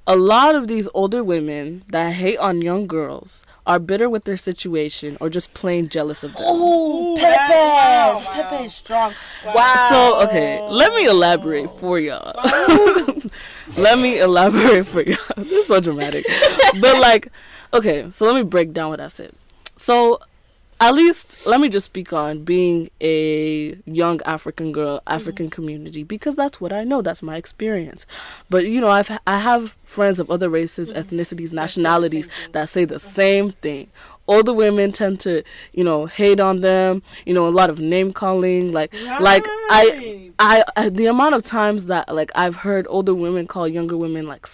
a lot of these older women that hate on young girls are bitter with their situation or just plain jealous of them Ooh, Pepe. Wow, wow. Pepe is strong. Wow. Wow. so okay let me elaborate for y'all let me elaborate for y'all this is so dramatic but like okay so let me break down what i said so at least let me just speak on being a young African girl, African community, because that's what I know. That's my experience. But you know, I've I have friends of other races, ethnicities, nationalities that say the same thing. Older women tend to, you know, hate on them. You know, a lot of name calling. Like, like I, I, I, the amount of times that like I've heard older women call younger women like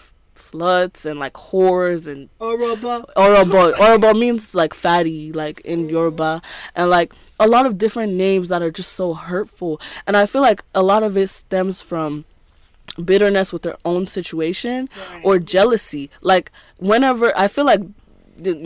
sluts and like whores and Oroba. Orobo. Orobo means like fatty, like in mm-hmm. Yoruba, and like a lot of different names that are just so hurtful. And I feel like a lot of it stems from bitterness with their own situation Right. or jealousy. Like whenever I feel like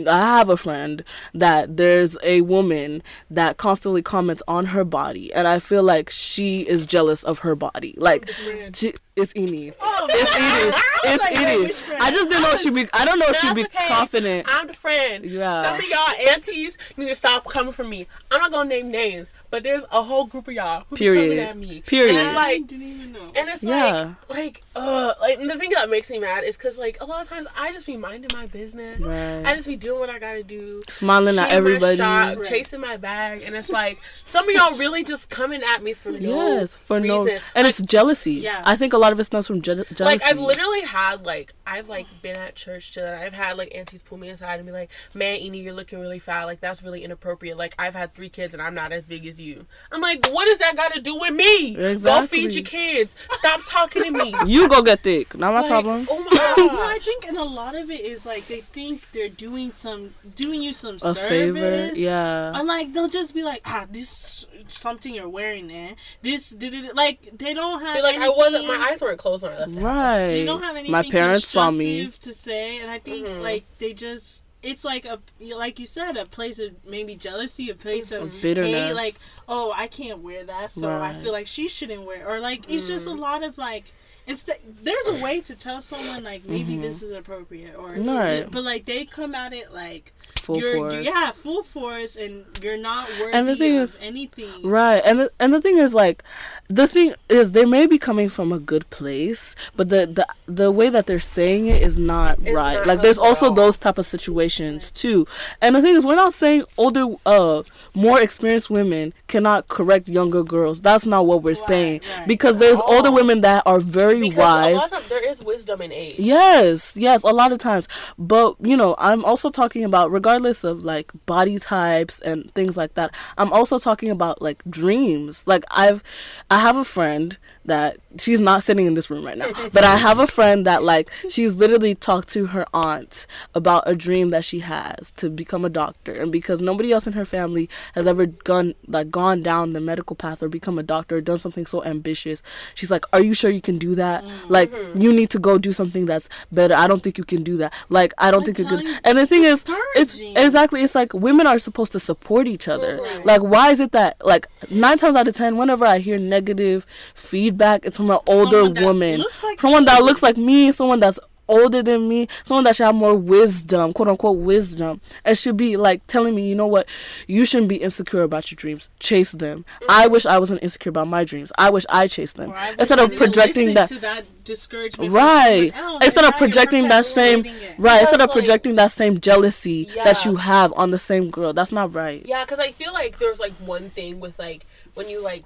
I have a friend that there's a woman that constantly comments on her body, and I feel like she is jealous of her body. Like, she, it's Ini. Oh, It's Edie. It's like, wait, Edie. which friend? I just didn't know she'd be. I don't know if she'd be okay. confident. I'm the friend. Yeah. Some of y'all aunties need to stop coming for me. I'm not gonna name names, but there's a whole group of y'all who be coming at me. Period. And it's I like, didn't even know. and it's Yeah. like, like, uh, like and the thing that makes me mad is because like a lot of times I just be minding my business. Right. I just be doing what I gotta do. Smiling at shooting everybody. My shot, Right. chasing my bag, and it's like some of y'all really just coming at me for no Yes, for no, reason. and it's jealousy. Yeah. I think a lot of it stems from je- jealousy. Like I've literally had like I've like been at church to I've had like aunties pull me aside and be like, "Man, Ini, you're looking really fat. Like that's really inappropriate. Like I've had three kids and I'm not as big as you." I'm like, "What does that got to do with me? Go feed your kids. Stop talking to me." You go get thick. Not my Like, problem. Oh my No, I think, and a lot of it is like they think they're doing some, doing you some A service. favor. Yeah. And like they'll just be like, ah, this something you're wearing there. This did it like they don't have. Feel like I wasn't. My eyes weren't closed when I left. Right. They don't have anything my parents saw me. constructive to say, and I think Mhm. like they just. It's like a, like you said, a place of maybe jealousy, a place of Of bitterness. hate, like, oh, I can't wear that, so I feel like she shouldn't wear, or like it's just a lot of like, it's the, there's a way to tell someone like maybe this is appropriate, or Mm-hmm. Right. but like they come at it like full you're, force. yeah, full force, and you're not worthy And the thing of is- anything. Right, and the, and the thing is like, the thing is they may be coming from a good place, but the the the way that they're saying it is not It's right. not like there's helpful also all. those type of situations too. And the thing is, we're not saying older, uh, more experienced women cannot correct younger girls. That's not what we're Right, saying right. because there's all. older women that are very Because wise. a lot of there is wisdom in age. Yes, yes, a lot of times. But, you know, I'm also talking about, regardless of like body types and things like that, I'm also talking about like dreams. Like, I've, I have a friend that she's not sitting in this room right now, but I have a friend that like she's literally talked to her aunt about a dream that she has to become a doctor. And because nobody else in her family has ever gone, like, gone down the medical path or become a doctor or done something so ambitious, she's like, Are you sure you can do that? Like, you need to go do something that's better. I don't think you can do that. Like, I don't I'm think you can. And the thing is, it's discouraging. exactly, it's like women are supposed to support each other. Like, why is it that, like, nine times out of ten, whenever I hear negative feedback, it's from an older woman. like Someone that looks like me, someone that's older than me, someone that should have more wisdom, quote unquote wisdom, and should be like telling me, you know what, you shouldn't be insecure about your dreams. Chase them. Mm. I wish I wasn't insecure about my dreams. I wish I chased them. I Instead I of projecting that that discouragement, right instead of projecting that same it. right instead of like- projecting that same jealousy that you have on the same girl that's not right Yeah, because I feel like there's like one thing with like when you like,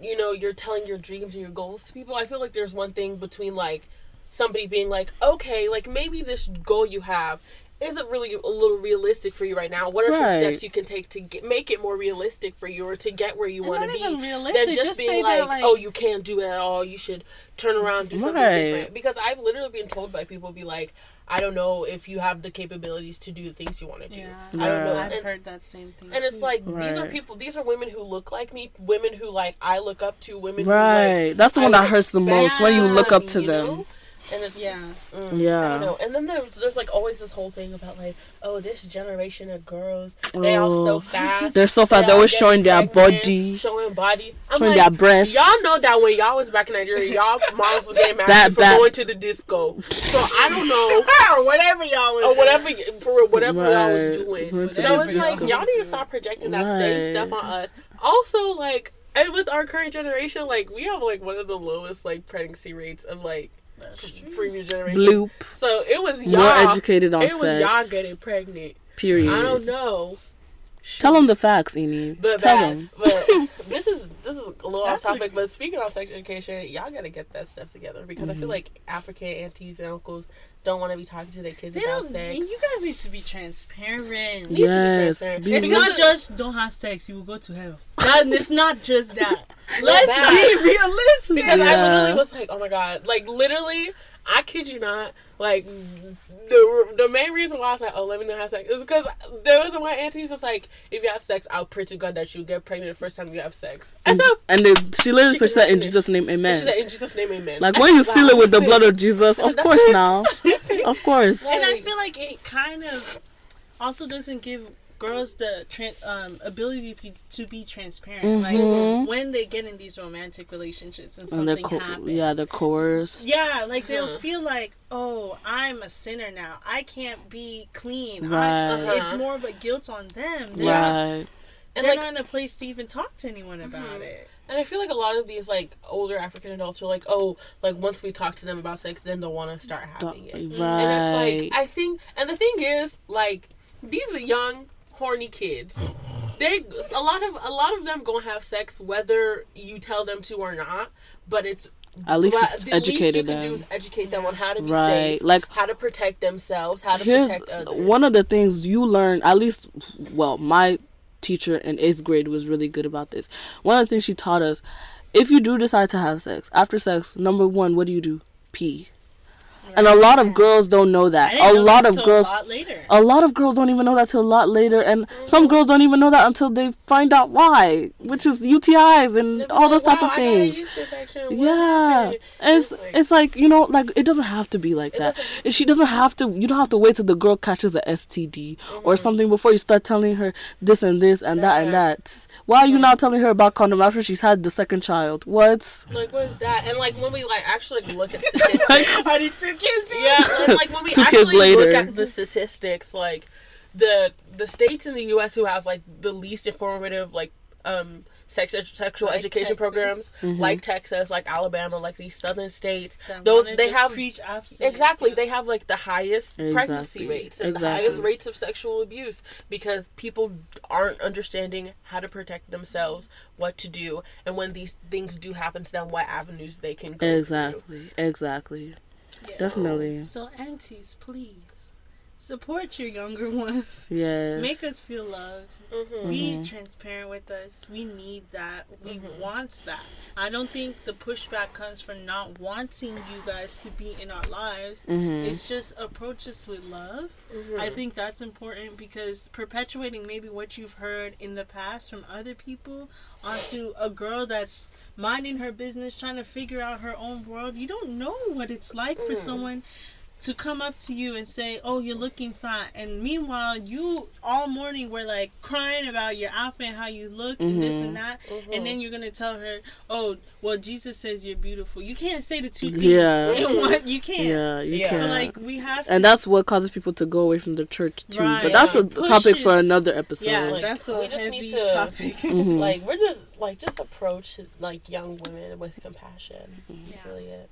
you know, you're telling your dreams and your goals to people. I feel like there's one thing between like somebody being like, okay, like maybe this goal you have isn't really a little realistic for you right now. What are some steps you can take to get, make it more realistic for you or to get where you want to be? even Than just, just being like, like- oh, you can't do it at all. You should turn around, do something Right. different. Because I've literally been told by people, be like, I don't know if you have the capabilities to do the things you want to do. Yeah, I don't know. I've and, heard that same thing. and it's too. like these are people. These are women who look like me. Women who like I look up to. Women right Who, like, that's the one would that hurts the most when you look up to them know? And it's Yeah. just, mm, I Yeah. don't know. And then there's, there's like always this whole thing about like, oh, this generation of girls, they all so Oh. fast. They're so fast. They They're always get showing their body. showing body. I'm Showing like, their breasts. Y'all know that when y'all was back in Nigeria, y'all moms was getting mad That- for that- going to the disco. So I don't know. or whatever y'all was or whatever for whatever I was doing. Whatever So it's like y'all need to stop projecting that same stuff on us. Also, like, and with our current generation, like we have like one of the lowest like pregnancy rates of like previous generation. bloop So it was y'all. more educated on it was y'all getting pregnant. period I don't know. Tell them the facts Ini. But, tell bad, them but this is this is a little off That's a- topic. But speaking of sex education, y'all gotta get that stuff together because I feel Mm-hmm. like African aunties and uncles don't want to be talking to their kids They about sex. You guys need to be transparent. Needs to be yes transparent. It's not just don't have sex, you will go to hell. That it's not just that. Let's that. be realistic. because I literally was like, oh my god, like literally, I kid you not, like the the main reason why I was like, oh, let me know how sex is because there was my auntie was like, if you have sex, I'll pray to God that you get pregnant the first time you have sex. I and, said, and they, she literally She said in Jesus name Amen. she amen said, in Jesus' name, amen. like I when you seal it with the that's blood of Jesus said, of course it. now of course and I feel like it kind of also doesn't give girls the tran um, ability to be, to be transparent. Mhm. Like when they get in these romantic relationships and and something co- happens. yeah they're coerced Yeah, like they'll Uh-huh. feel like, oh, I'm a sinner now. I can't be clean. Right. I, it's Uh-huh. more of a guilt on them. They're, right And they're like, not in a place to even talk to anyone about Mhm. it. and I feel like a lot of these like older African adults are like, oh, like once we talk to them about sex, then they'll want to start having it. right And it's like I think, and the thing is, like these are young, horny kids. They a lot of a lot of them gonna have sex whether you tell them to or not. But it's at least it's the least you educated can do is educate them on how to be right safe, like how to protect themselves, how to here's protect others. one of the things you learn at least well my teacher in eighth grade was really good about this one of the things she taught us if you do decide to have sex after sex number one what do you do pee and a lot of girls don't know that. A lot that of girls a lot later. a lot of girls don't even know that till a lot later and some girls don't even know that until they find out why which is utis and all like, those type "Wow, of I got a things. yeast infection. What? Yeah. It's, It's like- it's like you know like it doesn't have to be like that. doesn't- she doesn't have to you don't have to wait till the girl catches a std or Mm-hmm. something before you start telling her this and this and that and that. Why are you not telling her about condom after she's had the second child? What? Like what is that? And like when we like actually look at statistics, Are they two kids? yeah, and like when we Two kids actually look at the statistics, like the the states in the U.S. who have like the least informative like um sex ed- sexual Like education Texas. programs, Mm-hmm. like Texas, like Alabama, like these southern states. That Those they just have preach abstinence. Exactly. They have like the highest pregnancy rates and the highest rates of sexual abuse because people aren't understanding how to protect themselves, what to do, and when these things do happen to them, what avenues they can go through. Exactly. Exactly. Definitely. So aunties, please support your younger ones. Yes. Make us feel loved. Mm-hmm. Be transparent with us. We need that. We Mm-hmm. want that. I don't think the pushback comes from not wanting you guys to be in our lives. Mm-hmm. It's just approach us with love. Mm-hmm. I think that's important because perpetuating maybe what you've heard in the past from other people onto a girl that's minding her business, trying to figure out her own world. You don't know what it's like for someone to come up to you and say, "Oh, you're looking fine," and meanwhile, you all morning were like crying about your outfit, and how you look, and this and that, and then you're gonna tell her, "Oh, well, Jesus says you're beautiful." You can't say the two things Yeah. in one. You can't. Yeah, you Yeah. can. So like we have to. and that's what causes people to go away from the church too. Right. But that's a Yeah. topic for another episode. yeah, Like, that's a we just heavy need to- topic. Mm-hmm. Like we're just like just approach like young women with compassion. That's Yeah. really it.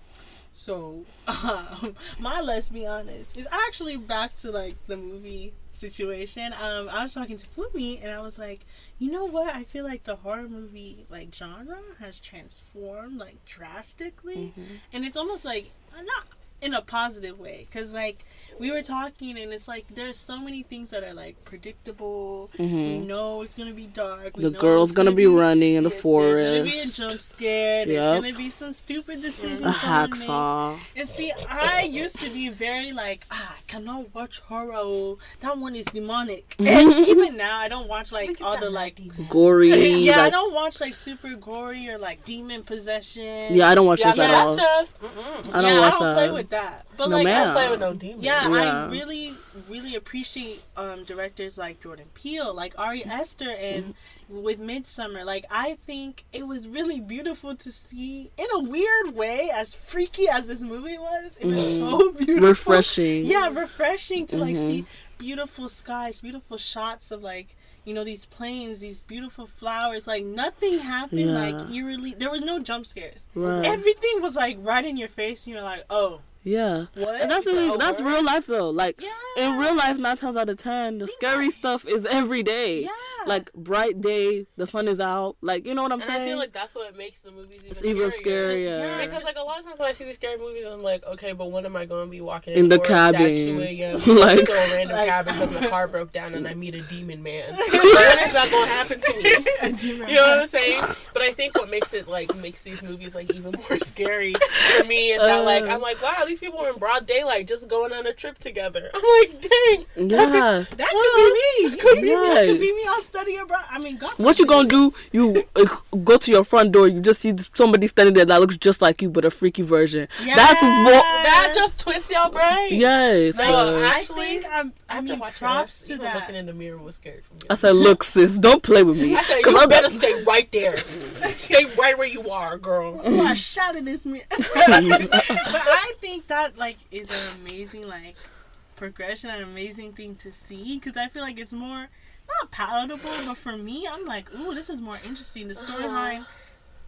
So, um, my let's be honest is actually back to like the movie situation. Um, I was talking to Funmi and I was like, you know what? I feel like the horror movie like genre has transformed like drastically, and it's almost like uh, not in a positive way because like we were talking and it's like there's so many things that are like predictable. We know it's gonna be dark. We The know girl's it's gonna be running in the yeah, There's gonna be a jump scare. There's Yep. gonna be some stupid decisions. A someone makes. hacksaw. And see, I used to be very like, ah, I cannot watch horror. That one is demonic. And even now, I don't watch like all the like. Gory. Yeah, I don't watch like super gory or like demon possession. Yeah, I don't watch Yeah, this at that all. stuff. Mm-mm. I don't yeah, watch I don't that. That. But No, like, I ma'am. don't play with no demons. yeah, Yeah. I really, really appreciate um, directors like Jordan Peele, like Ari Aster, and with Midsommar. Like, I think it was really beautiful to see in a weird way, as freaky as this movie was. It was so beautiful, Refreshing. Yeah, refreshing to like Mhm. see beautiful skies, beautiful shots of like. You know these planes, these beautiful flowers. Like nothing happened. Yeah. Like eerily, there was no jump scares. Right. Everything was like right in your face, and you're like, "Oh, yeah. what?" And that's really, that's over. real life though. Like yeah. in real life, nine times out of ten, the scary stuff is every day. Yeah. Like bright day, the sun is out. Like you know what I'm And saying? I feel like that's what makes the movies even it's even scarier. scarier. Because like a lot of times when I see these scary movies, I'm like, okay, but when am I going to be walking In the forest at cabin. 2 a.m. Like- like to a random Like- cabin because my car broke down and I meet a demon man? when is that going to happen to me? You know what I'm saying? But I think what makes it like makes these movies like even more scary for me is that like Uh. I'm like, wow, these people are in broad daylight just going on a trip together. I'm like, dang. yeah. That could be me. Could be me. That Right. could be me. I'll study abroad. I mean, God. What you forbid. gonna do? You uh, go to your front door. You just see somebody standing there that looks just like you, but a freaky version. That's what. That just twists your brain. Yes. Like, No, I Actually, think I'm. I After mean, watching props that, to even that. looking in the mirror was scary for me. I said, look, sis, don't play with me. I said, 'Cause you I'm better not- stay right there. stay right where you are, girl. Oh, I shot in this mirror. but I think that like is an amazing like progression, an amazing thing to see because I feel like it's more not palatable, but for me, I'm like, ooh, this is more interesting. The storyline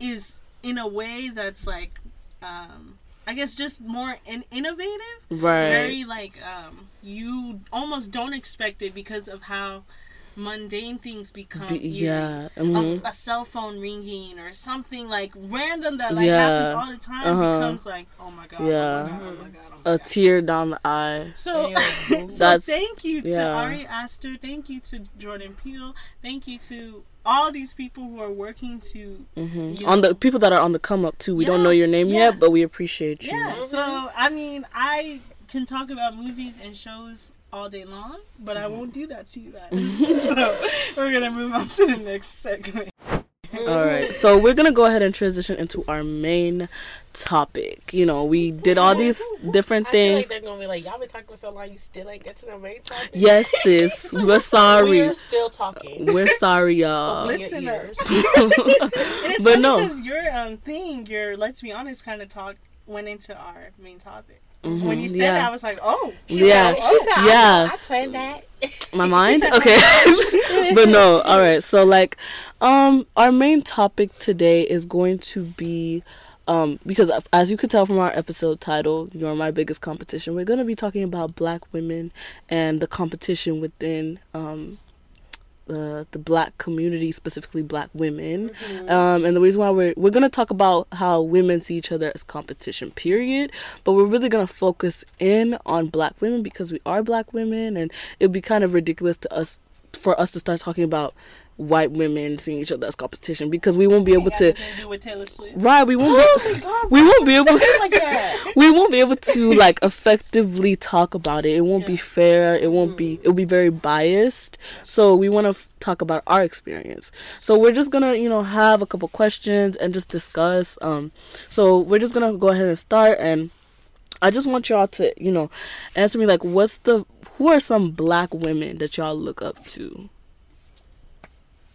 is in a way that's like, um, I guess just more in- innovative. Right. Very like um, you almost don't expect it because of how mundane things become. Be- yeah. a, mhm. a cell phone ringing or something like random that like Yeah. happens all the time Uh-huh. becomes like oh my god Yeah. oh my god oh my god, oh my A god. tear down the eye. so, Anyway, so That's- thank you to yeah. Ari Aster thank you to Jordan Peele thank you to all these people who are working to hmm On know. the people that are on the come up too. We don't know your name yeah. yet, but we appreciate you. yeah so I mean I can talk about movies and shows all day long but I won't do that to you guys so we're gonna move on to the next segment All right. So we're gonna go ahead and transition into our main topic. You know, we did all these different I feel things. like they're gonna be like, y'all been talking for so long, you still ain't get to the main topic. Yes, sis. We're sorry. We're still talking. We're sorry, y'all. Open your Listeners. it's But no. because your um thing, your let's be honest kind of talk went into our main topic. When you said Mm-hmm. yeah. that, I was like, oh, yeah. She said, Yeah. I, I planned that. my mind okay but no all right so like um our main topic today is going to be um because as you could tell from our episode title you're my biggest competition we're going to be talking about black women and the competition within um the the black community, specifically black women, um, and the reason why we're we're gonna talk about how women see each other as competition, period. But we're really gonna focus in on black women because we are black women, and it'd be kind of ridiculous to us for us to start talking about white women seeing each other as competition because we won't be able to. nothing do with Taylor Swift. Right, we won't. Oh Be, god, we won't be able to. like we won't be able to like effectively talk about it. It won't be fair. It won't be. It'll be very biased. So we want to f- talk about our experience. So we're just gonna, you know, have a couple questions and just discuss. Um, so we're just gonna go ahead and start. And I just want y'all to, you know, answer me like, what's the who are some black women that y'all look up to?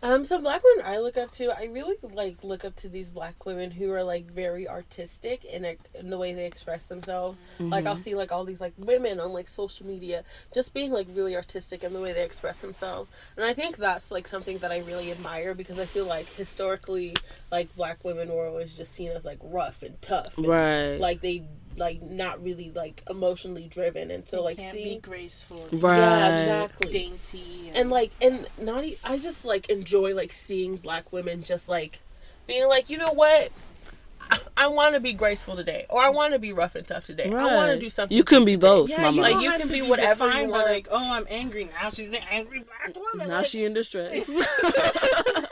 Um, so black women I look up to, I really like look up to these black women who are like very artistic in, it, in the way they express themselves. Like I'll see like all these like women on like social media just being like really artistic in the way they express themselves, and I think that's like something that I really admire because I feel like historically like black women were always just seen as like rough and tough, and, Right. Like they like not really like emotionally driven, and so It like can't seeing be graceful, Right. yeah exactly dainty, and like and not e- i just like enjoy like seeing black women just like being like you know what i, I want to be graceful today or i want to be rough and tough today i want to do something You can be today. both, yeah, mama. you Like, you can be be whatever you defined wanna- Like, oh, I'm angry now. She's an angry black woman. now like, she in distress.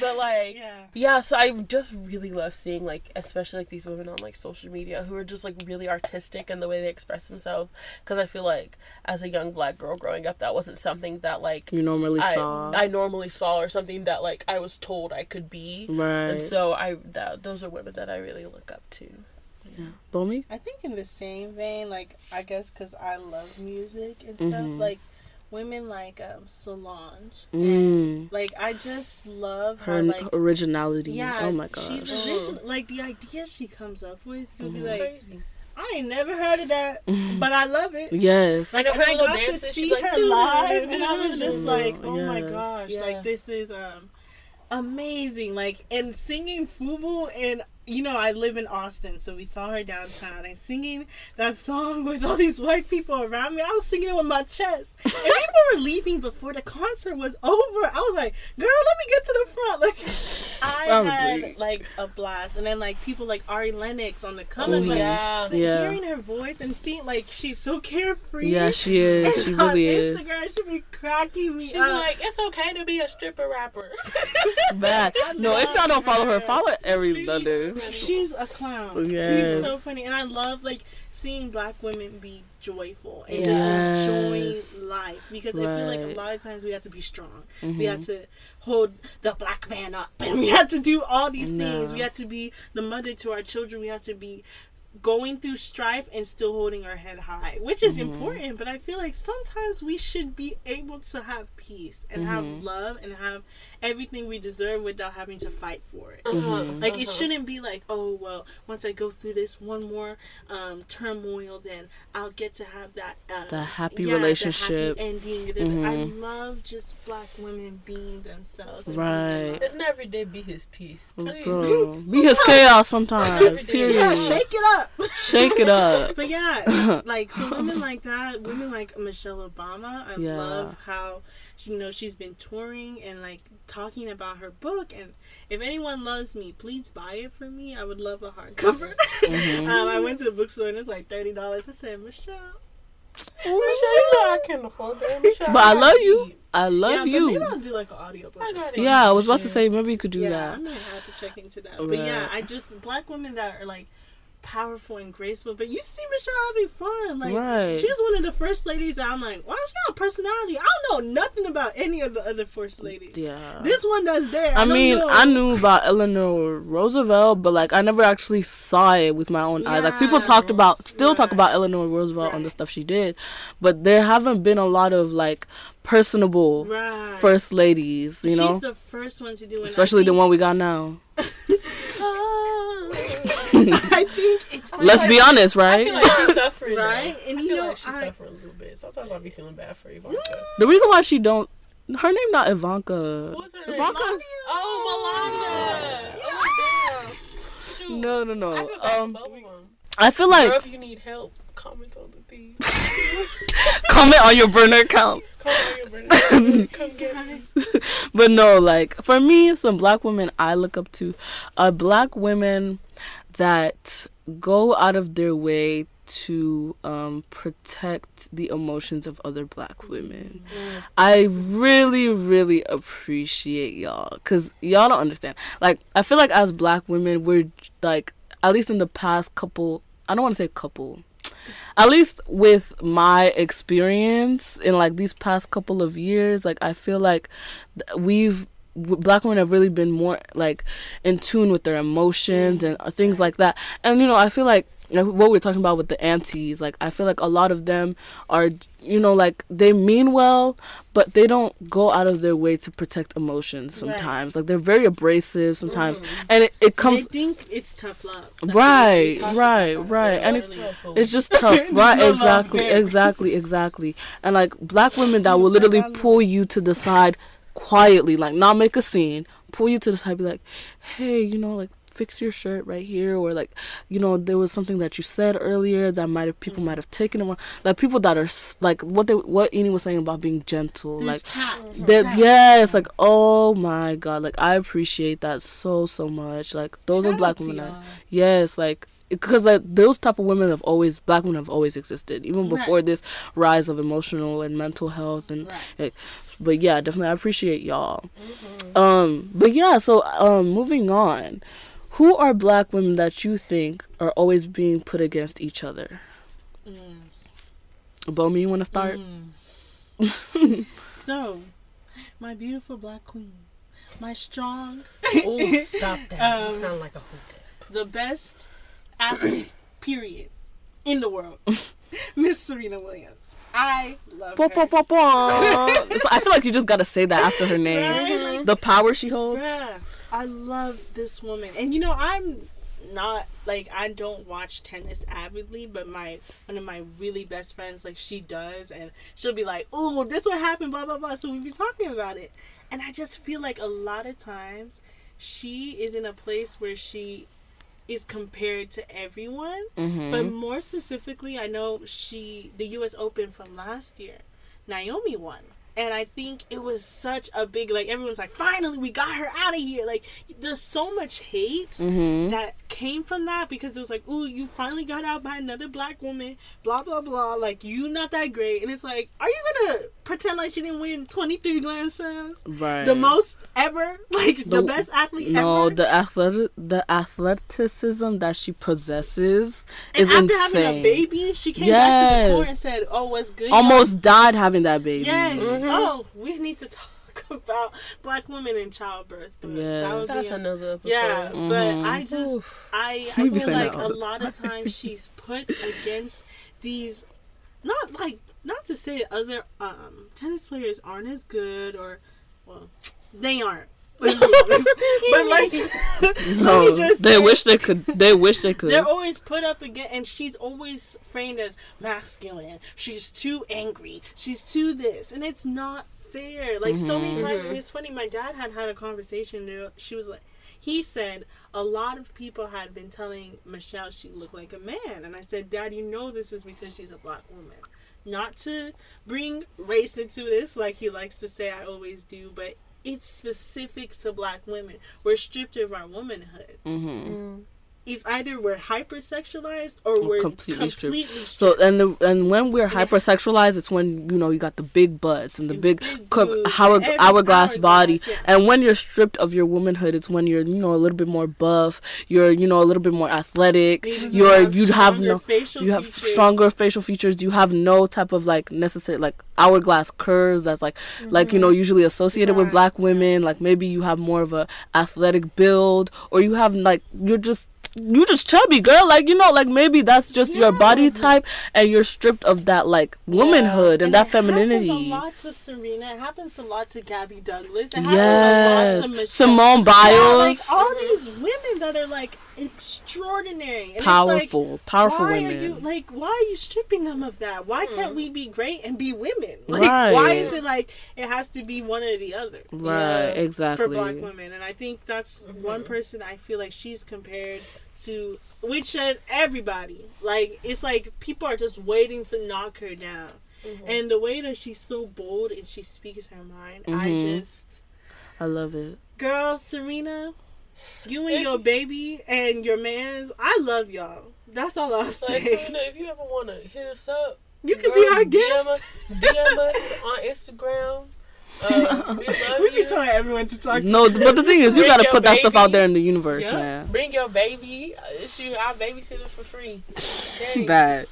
but like Yeah. yeah so i just really love seeing like especially like these women on like social media who are just like really artistic in the way they express themselves because i feel like as a young black girl growing up that wasn't something that like you normally I, saw. I normally saw or something that like I was told I could be. right. And so I that, those are women that I really look up to. Yeah. Bomi? I think in the same vein, like I guess because I love music and stuff, Mhm. like women like um, Solange. Mm. Like I just love her. her like originality. yeah, oh my gosh. she's original. Like the ideas she comes up with, you'll be Mhm. like, crazy. I ain't never heard of that, but I love it. yes. Like, and her I little got to see like, her live, and I was just Mhm. like, oh my gosh, Yeah. like this is um amazing. Like and singing Fubu and you know I live in Austin, so we saw her downtown and singing that song with all these white people around me. I was singing it with my chest, and people were leaving before the concert was over. I was like, girl, let me get to the front. Like I I'm had weak. like a blast, and then like people like Ari Lennox on the cover, Mhm. like Yeah. so Yeah. hearing her voice and seeing like she's so carefree. yeah, she is. And She on really is. Instagram, she be cracking me She's up. like, it's okay to be a stripper rapper. Bad. No, if love y'all don't follow her, her. follow every She's other. She's a clown. Yes. She's so funny, and I love like seeing black women be joyful and Yes. just enjoying life because I feel like a lot of times we have to be strong. Mm-hmm. We have to hold the black man up, and we have to do all these things. We have to be the mother to our children. We have to be going through strife and still holding our head high, which is Mm-hmm. important. But I feel like sometimes we should be able to have peace and have Mm-hmm. love and have everything we deserve without having to fight for it. Uh-huh, Like it uh-huh. shouldn't be like, oh well, once I go through this one more um, turmoil, then I'll get to have that uh, The happy yeah, the relationship. happy ending. I Mhm. love just black women being themselves. Right. being. Doesn't every day be his peace? Please. Girl, be his chaos sometimes. Period. Yeah, shake it up. Shake it up. But yeah, like so women like that, women like Michelle Obama. I Yeah. love how she, you know she's been touring and like talking about her book. And if anyone loves me, please buy it for me. I would love a hardcover. Mhm. um, I went to the bookstore and it's like thirty dollars. I said Michelle. Michelle, I can't afford that. Michelle, But I love you. I love yeah, but maybe you. I'll do like an audiobook. I or got it. something. Yeah, I was about to say maybe you could do yeah, I that. might have to check into that. Right. But yeah, I just black women that are like powerful and graceful. But you see Michelle having fun. Like Right. she's one of the first ladies that I'm like, wow, she got a personality. I don't know nothing about any of the other first ladies. Yeah. This one does there. I don't mean, know. I knew about Eleanor Roosevelt, but like I never actually saw it with my own eyes. Like people Yeah. talked about, still talk about Eleanor Roosevelt and the stuff she did, but there haven't been a lot of like personable right. first ladies, you know, she's the first one to do it. especially the one we got now. Ah. I think it's funny. Let's be honest, I right? feel like she's suffering. Right? And I you know, like she's I- suffering a little bit. Sometimes I'll be feeling bad for Ivanka. The reason why she don't her name not Ivanka. What's her name? Ivanka. Oh, Melania. Oh, damn. Shoot. No, no, I no. Um, both of them. I feel Girl, like if you need help, comment on the thing. comment on your burner account. Comment on your brother. Come get me. but no, like for me, some black women I look up to are black women that go out of their way to um, protect the emotions of other black women. I really, really appreciate y'all because y'all don't understand. Like, I feel like as black women, we're like, at least in the past couple, I don't want to say couple, at least with my experience in like these past couple of years like i feel like th- we've black women have really been more like in tune with their emotions and uh, things like that. And you know i feel like what we're talking about with the aunties like i feel like a lot of them are you know like they mean well but they don't go out of their way to protect emotions Right. sometimes. Like they're very abrasive sometimes. And it, it comes I think it's tough love. That's right right right. And It's it's tough, it's just tough, right? No exactly, exactly, exactly. And like black women that will literally pull you to the side quietly, like not make a scene, pull you to the side, be like, "Hey, you know, like fix your shirt right here," or like, you know, there was something that you said earlier that might have people might have taken it wrong. Like people that are like what they what Ini was saying about being gentle, There's like tact. that yes like oh my god like i appreciate that so so much like those are black women that, yes like because like those type of women have always black women have always existed even Right. before this rise of emotional and mental health and Right. like, but yeah definitely i appreciate y'all um but yeah so um moving on who are black women that you think are always being put against each other Mm. Bomi, you want to start Mm. so, my beautiful black queen, my strong, oh stop that. Um, you sound like a hoot. the best athlete, period, in the world, Miss Serena Williams. I love Pwa, her. pwa, pwa, pwa. I feel like you just gotta say that after her name. Right? Like, mm-hmm. The power she holds. bruh, I love this woman, and you know I'm not like I don't watch tennis avidly, but my one of my really best friends like she does, and she'll be like, "Oh, this what happened," blah blah blah. So we be talking about it, and I just feel like a lot of times she is in a place where she is compared to everyone, Mm-hmm. but more specifically, I know she the U.S. Open from last year, Naomi won. And I think it was such a big like everyone's like finally we got her out of here like there's so much hate Mm-hmm. that came from that because it was like ooh you finally got out by another black woman blah blah blah like you not that great and it's like are you gonna pretend like she didn't win 23 Grand Slams Right. the most ever like the, The- best athlete No, ever the athletic, the athleticism that she possesses and is after insane. having a baby she came back to the court and said oh what's good Almost died having that baby. Yes. Mhm. Oh, we need to talk about black women in childbirth. But that Yes. would That's be a- another episode. yeah, Mhm. but I just I I feel like a the lot of times she's put against these not like not to say other um tennis players aren't as good or well they aren't. Let's be honest. but like No, let me just they say- wish they could. They wish they could. they're always put up again, and she's always framed as masculine. She's too angry. She's too this, and it's not fair. Like so many mm-hmm. times, mm-hmm. and it's funny. My dad had had a conversation. There, she was like, he said a lot of people had been telling Michelle she looked like a man, and I said, Dad, you know this is because she's a black woman. Not to bring race into this, like he likes to say, I always do, but it's specific to black women. We're stripped of our womanhood mm-hmm. Is either we're hypersexualized or we're completely completely, stripped. stripped. So and the and when we're hypersexualized, it's when you know you got the big butts and the And big, big co- hour, hourglass body. hourglass, yeah. And when you're stripped of your womanhood, it's when you're you know a little bit more buff. You're you know a little bit more athletic. Maybe you You're you have no facial you have features. stronger facial features. You have no type of like necessary like hourglass curves that's like like you know mm-hmm. usually associated with black women. Like maybe you have more of a athletic build, or you have like you're just you just chubby girl like you know like maybe that's just your body type and you're stripped of that like womanhood and, that it femininity happens a lot to Serena. It happens a lot to Gabby Douglas. It happens yes a lot to Michelle. simone Yeah, biles like all these women that are like extraordinary. And it's Powerful, like, powerful why women. Are you, like, why are you stripping them of that? Why can't mm. we be great and be women? Like, Right. why is it like it has to be one or the other? right, Yeah. exactly. for black women and i think that's mm-hmm. one person i feel like she's compared to which said everybody like it's like people are just waiting to knock her down mm-hmm. and the way that she's so bold and she speaks her mind i Mhm. just I love it. girl serena you and your baby and your man's i love y'all that's all i'll Like, say Serena, if you ever want to hit us up, you can girl, be our guest us- DM us on Instagram. Uh, we love we be you. telling everyone to talk to No, but the thing is, you gotta your put that stuff out there in the universe, Yeah. man. Bring your baby. Uh, shoot, I'll babysit it for free. Okay. Bad.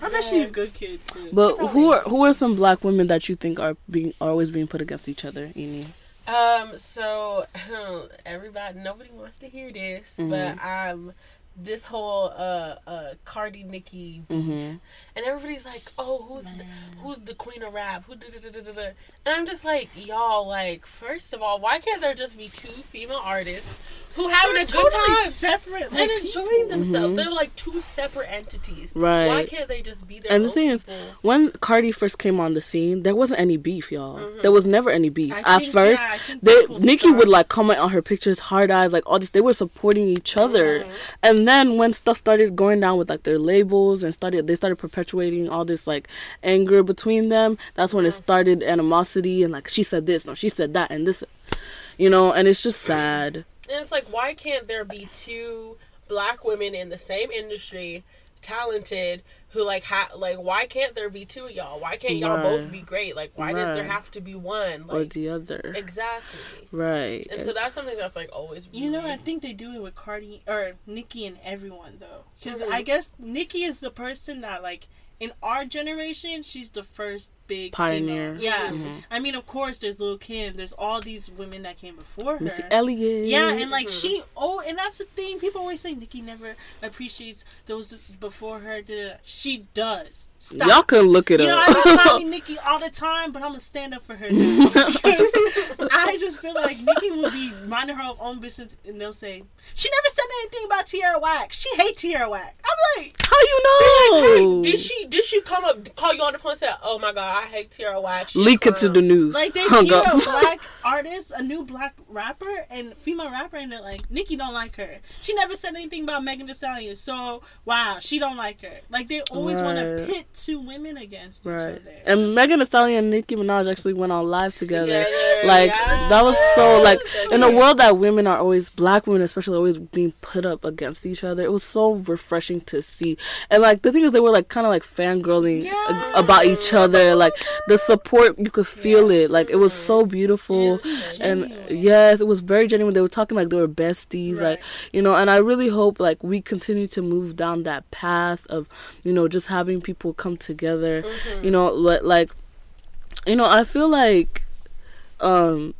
i bet she's a good kid too But who are who are some black women that you think are being are always being put against each other, Ini? Um. So everybody, nobody wants to hear this, Mm-hmm. but um, this whole uh uh Cardi Nicki, Mm-hmm. And everybody's like, oh, who's the, who's the queen of rap? Who da da da da da? da? And I'm just like, y'all, like, first of all, why can't there just be two female artists who having They're a good totally time? separate like, and people. enjoying themselves. They're like two separate entities. Mm-hmm. Right. Why can't they just be their And the own thing is, when Cardi first came on the scene, there wasn't any beef, y'all. There was never any beef. Mm-hmm. I At think- first, yeah, I think they people Nicki start- would like comment on her pictures, hard eyes, like all this. They were supporting each other, Mm-hmm. and then when stuff started going down with like their labels and started, they started perpetuating all this like anger between them. That's when it Mm-hmm. started animosity and like she said this, no, she said that, and this, you know, and it's just sad. And it's like, why can't there be two black women in the same industry, talented, who like ha- like why can't there be two of y'all? Why can't y'all Right. both be great? Like why does there have to be one? or Like the other, exactly. right? And so that's something that's like always. You know, I think they do it with Cardi or Nicki and everyone though, because Mhm. I guess Nicki is the person that like in our generation, she's the first big Pioneer. female. Yeah, Mhm. I mean, of course, there's Lil Kim. There's all these women that came before her. Missy Elliott. Yeah, and like she oh, and that's the thing. People always say Nicki never appreciates those before her. She does. Stop. y'all can look it You know, up. I be calling Nicki all the time, but I'm gonna stand up for her I just feel like Nicki will be minding her own business, and they'll say she never said anything about Tierra Whack. She hates Tierra Whack. I'm like, How you know? Did she did she come up call you on the phone and say, "Oh my god, I hate Tierra Whack"? She's Leak it to um, the news. like they Hung hear up. a black artist, a new black rapper, and female rapper, and they're like, Nicki don't like her. She never said anything about Megan Thee Stallion, so wow, she don't like her. Like they always want to pit two women against each other. And Megan Thee Stallion and Nicki Minaj actually went on live together. Together, Like that was so like in a world that women are always black women especially always being put up against each other. It was so refreshing to see. And like the thing is they were like kind of like fangirling Yeah. about each other. Like the support you could feel it. Like it was so beautiful. And genuine. yes, it was very genuine. They were talking like they were besties, like you know. And I really hope like we continue to move down that path of, you know, just having people come together. You know, like, you know, I feel like, um,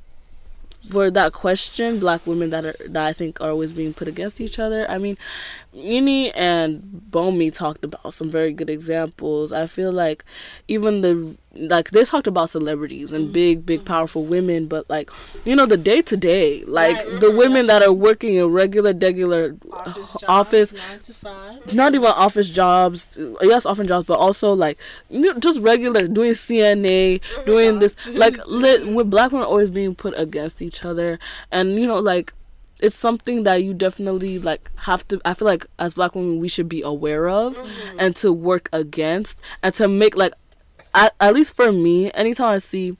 for that question, black women that are that I think are always being put against each other. I mean, Ini and Bomi talked about some very good examples. I feel like even the like they talked about celebrities and big, big, powerful women, but like you know the day to day, like Right. the mm-hmm, women that are working in regular, regular office, jobs, office nine to five. not even office jobs yes office jobs but also like you know, just regular doing cna mm-hmm. doing this like lit, with black women always being put against each other and you know like it's something that you definitely like have to i feel like as black women we should be aware of mm-hmm. and to work against and to make like at, least for me anytime i see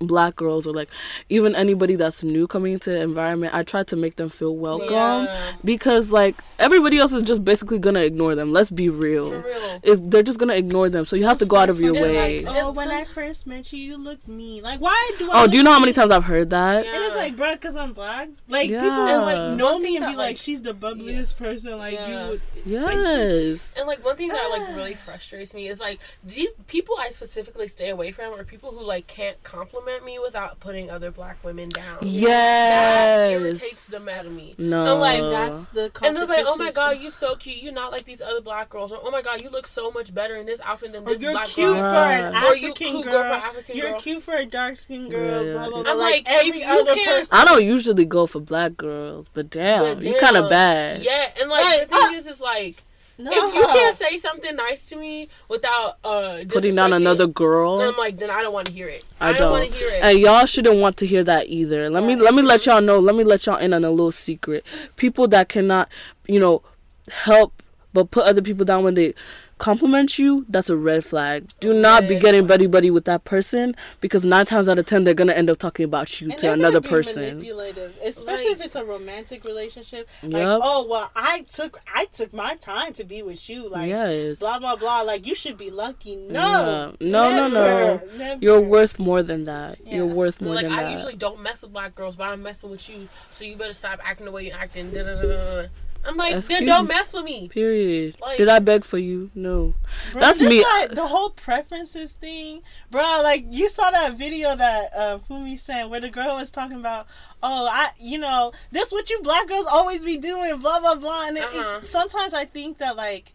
black girls or like even anybody that's new coming into the environment i try to make them feel welcome Yeah. because like everybody else is just basically gonna ignore them let's be real real. is they're just gonna ignore them so you have to go out of your And, like, way Oh, when I first met you, you looked mean. Like, why do I? oh do you know how many times i've heard that Yeah. And it's like, bruh, because I'm black. Like, Yeah. people And, like, know me thing and be that, like, like- she's the bubbliest person. Like, Yeah. you would. yes And like one thing that like really frustrates me is like these people I specifically stay away from are people who like can't compliment compliment me without putting other black women down. Yes. That irritates Yes. them out of me. No. I'm like, That's the and they're like, "Oh my god, stuff. you so cute. You're not like these other black girls." Or, "Oh my god, you look so much better in this outfit than this Or this you're black cute girl." for an Right. Or you African cute girl. girl for African you're girl. cute for a dark skinned girl. Yeah, blah blah blah. I'm like, like, every you other can't- person. I don't usually go for black girls, but damn, But you kind of bad. Yeah, and like Like, the thing uh, is, is like No. if you can't say something nice to me without uh Putting down another girl. then I'm like, then I don't want to hear it. I don't, don't. want to hear it. And y'all shouldn't want to hear that either. Let me let me let y'all know. Let me let y'all in on a little secret. People that cannot, you know, help but put other people down when they compliment you, that's a red flag. Do not be getting buddy buddy with that person because nine times out of ten they're gonna end up talking about you And to another person. manipulative, especially Like- if it's a romantic relationship. Like, Yep. oh well, I took I took my time to be with you. Like, yes. blah blah blah. Like, you should be lucky. No, Yeah. No, no, no. Never, never. You're worth more than that. You're worth more like than I that. usually don't mess with black girls, but I'm messing with you, so you better stop acting the way you're acting. Da, da, da, da, da. I'm like, Excuse then don't mess with me. Period. Like- Did I beg for you? No. Bro, That's me. why the whole preferences thing, bro. Like you saw that video that uh, Funmi sent where the girl was talking about, oh, I, you know, this what you black girls always be doing, blah blah blah. And it, it- Uh-huh. sometimes I think that like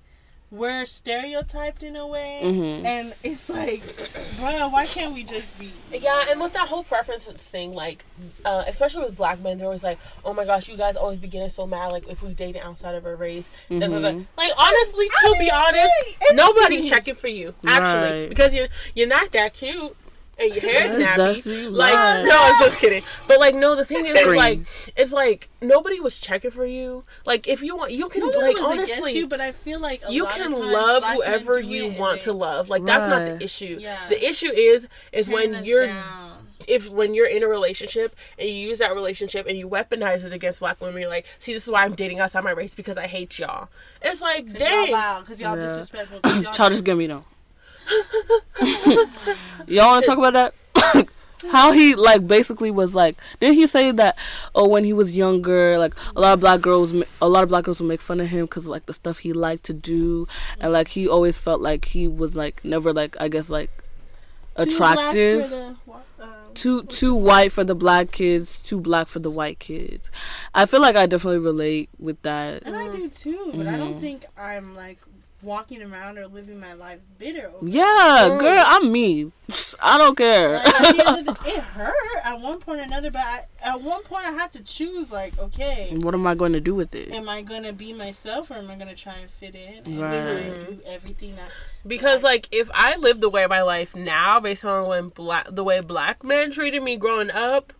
we're stereotyped in a way, Mhm. and it's like, bro, why can't we just be? Yeah, and with that whole preferences thing, like, uh, especially with black men, they're always like, "Oh my gosh, you guys always be getting so mad, like if we dating outside of our race." Mhm. Like honestly, to be honest, anything. nobody checking for you actually Right. because you're you're not that cute. And your hair's That's- nappy. that's Like, lying. no, I'm just kidding. But like, no, the thing is, is like, it's like nobody was checking for you. Like, if you want, you can No one like was honestly, you, but I feel like a you lot can of times love whoever you it want to love. Like that's not the issue. Yeah. The issue is is tear when you're down. if when you're in a relationship and you use that relationship and you weaponize it against black women, you're like, see, this is why I'm dating outside my race because I hate y'all. It's like, Cause y'all dang. loud, cause y'all Yeah. disrespectful. 'cause y'all Childish Gambino. Y'all want to talk about that? How he like basically was like? Didn't he say that? Oh, when he was younger, like a lot of black girls, a lot of black girls would make fun of him because like the stuff he liked to do, and like he always felt like he was like never like I guess like Too black attractive. for the, um, too too white for the black kids, too black for the white kids. I feel like I definitely relate with that. And I do too, but I Mm-hmm. don't think I'm like walking around or living my life bitter. Over Yeah, Mm. girl, I'm me. I don't care. Like, at the end of the- it hurt at one point or another, but I, at one point I had to choose. Like, okay, what am I going to do with it? am I gonna be myself or am I gonna try and fit in and Right. literally do everything that? Because like if I lived the way of my life now based on when black the way black men treated me growing up,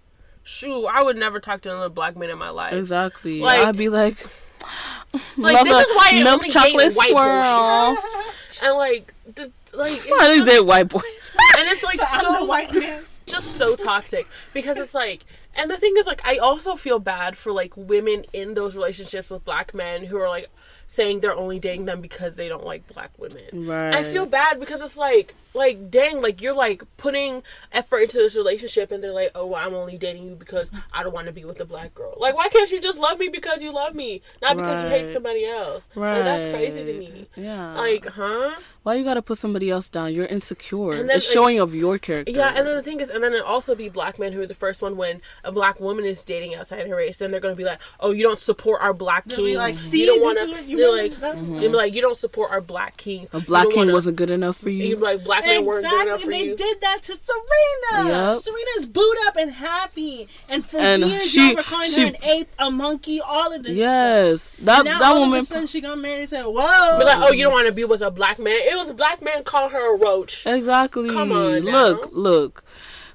shoot, I would never talk to another black man in my life. Exactly. Like- I'd be like, Like love this is why I milk only chocolate date white swirl. boys. And like, d- like it's I only just- date white boys. and it's like So I'm the so white man. just so toxic because it's like and the thing is like I also feel bad for like women in those relationships with black men who are like saying they're only dating them because they don't like black women. Right. I feel bad because it's like like dang like you're like putting effort into this relationship and they're like oh well, I'm only dating you because I don't want to be with a black girl. Like why can't you just love me because you love me, not because you hate somebody else? Right. Like, that's crazy to me. Yeah. Like, huh? why you gotta put somebody else down? You're insecure. And then, it's like- showing of your character. Yeah, and then the thing is, and then it also be black men who are the first one when a black woman is dating outside her race. Then they're gonna be like, "Oh, you don't support our black They'll kings. be like, you see, don't want to you They're want. like, That's- they'll be like, "You don't support our black kings. a black king wanna- wasn't good enough for You you. like black men weren't good enough Exactly, for they you. did that to Serena. Yep. Serena's boot up and happy, and for And years she- y'all were calling she- her an ape, a monkey, all of this. stuff. Yes, that And now that all woman. of a sudden she got married and said, "Whoa." Be like, "Oh, you don't want to be with a black man." It was a black man calling her a roach. Exactly. Come on now. Look, look.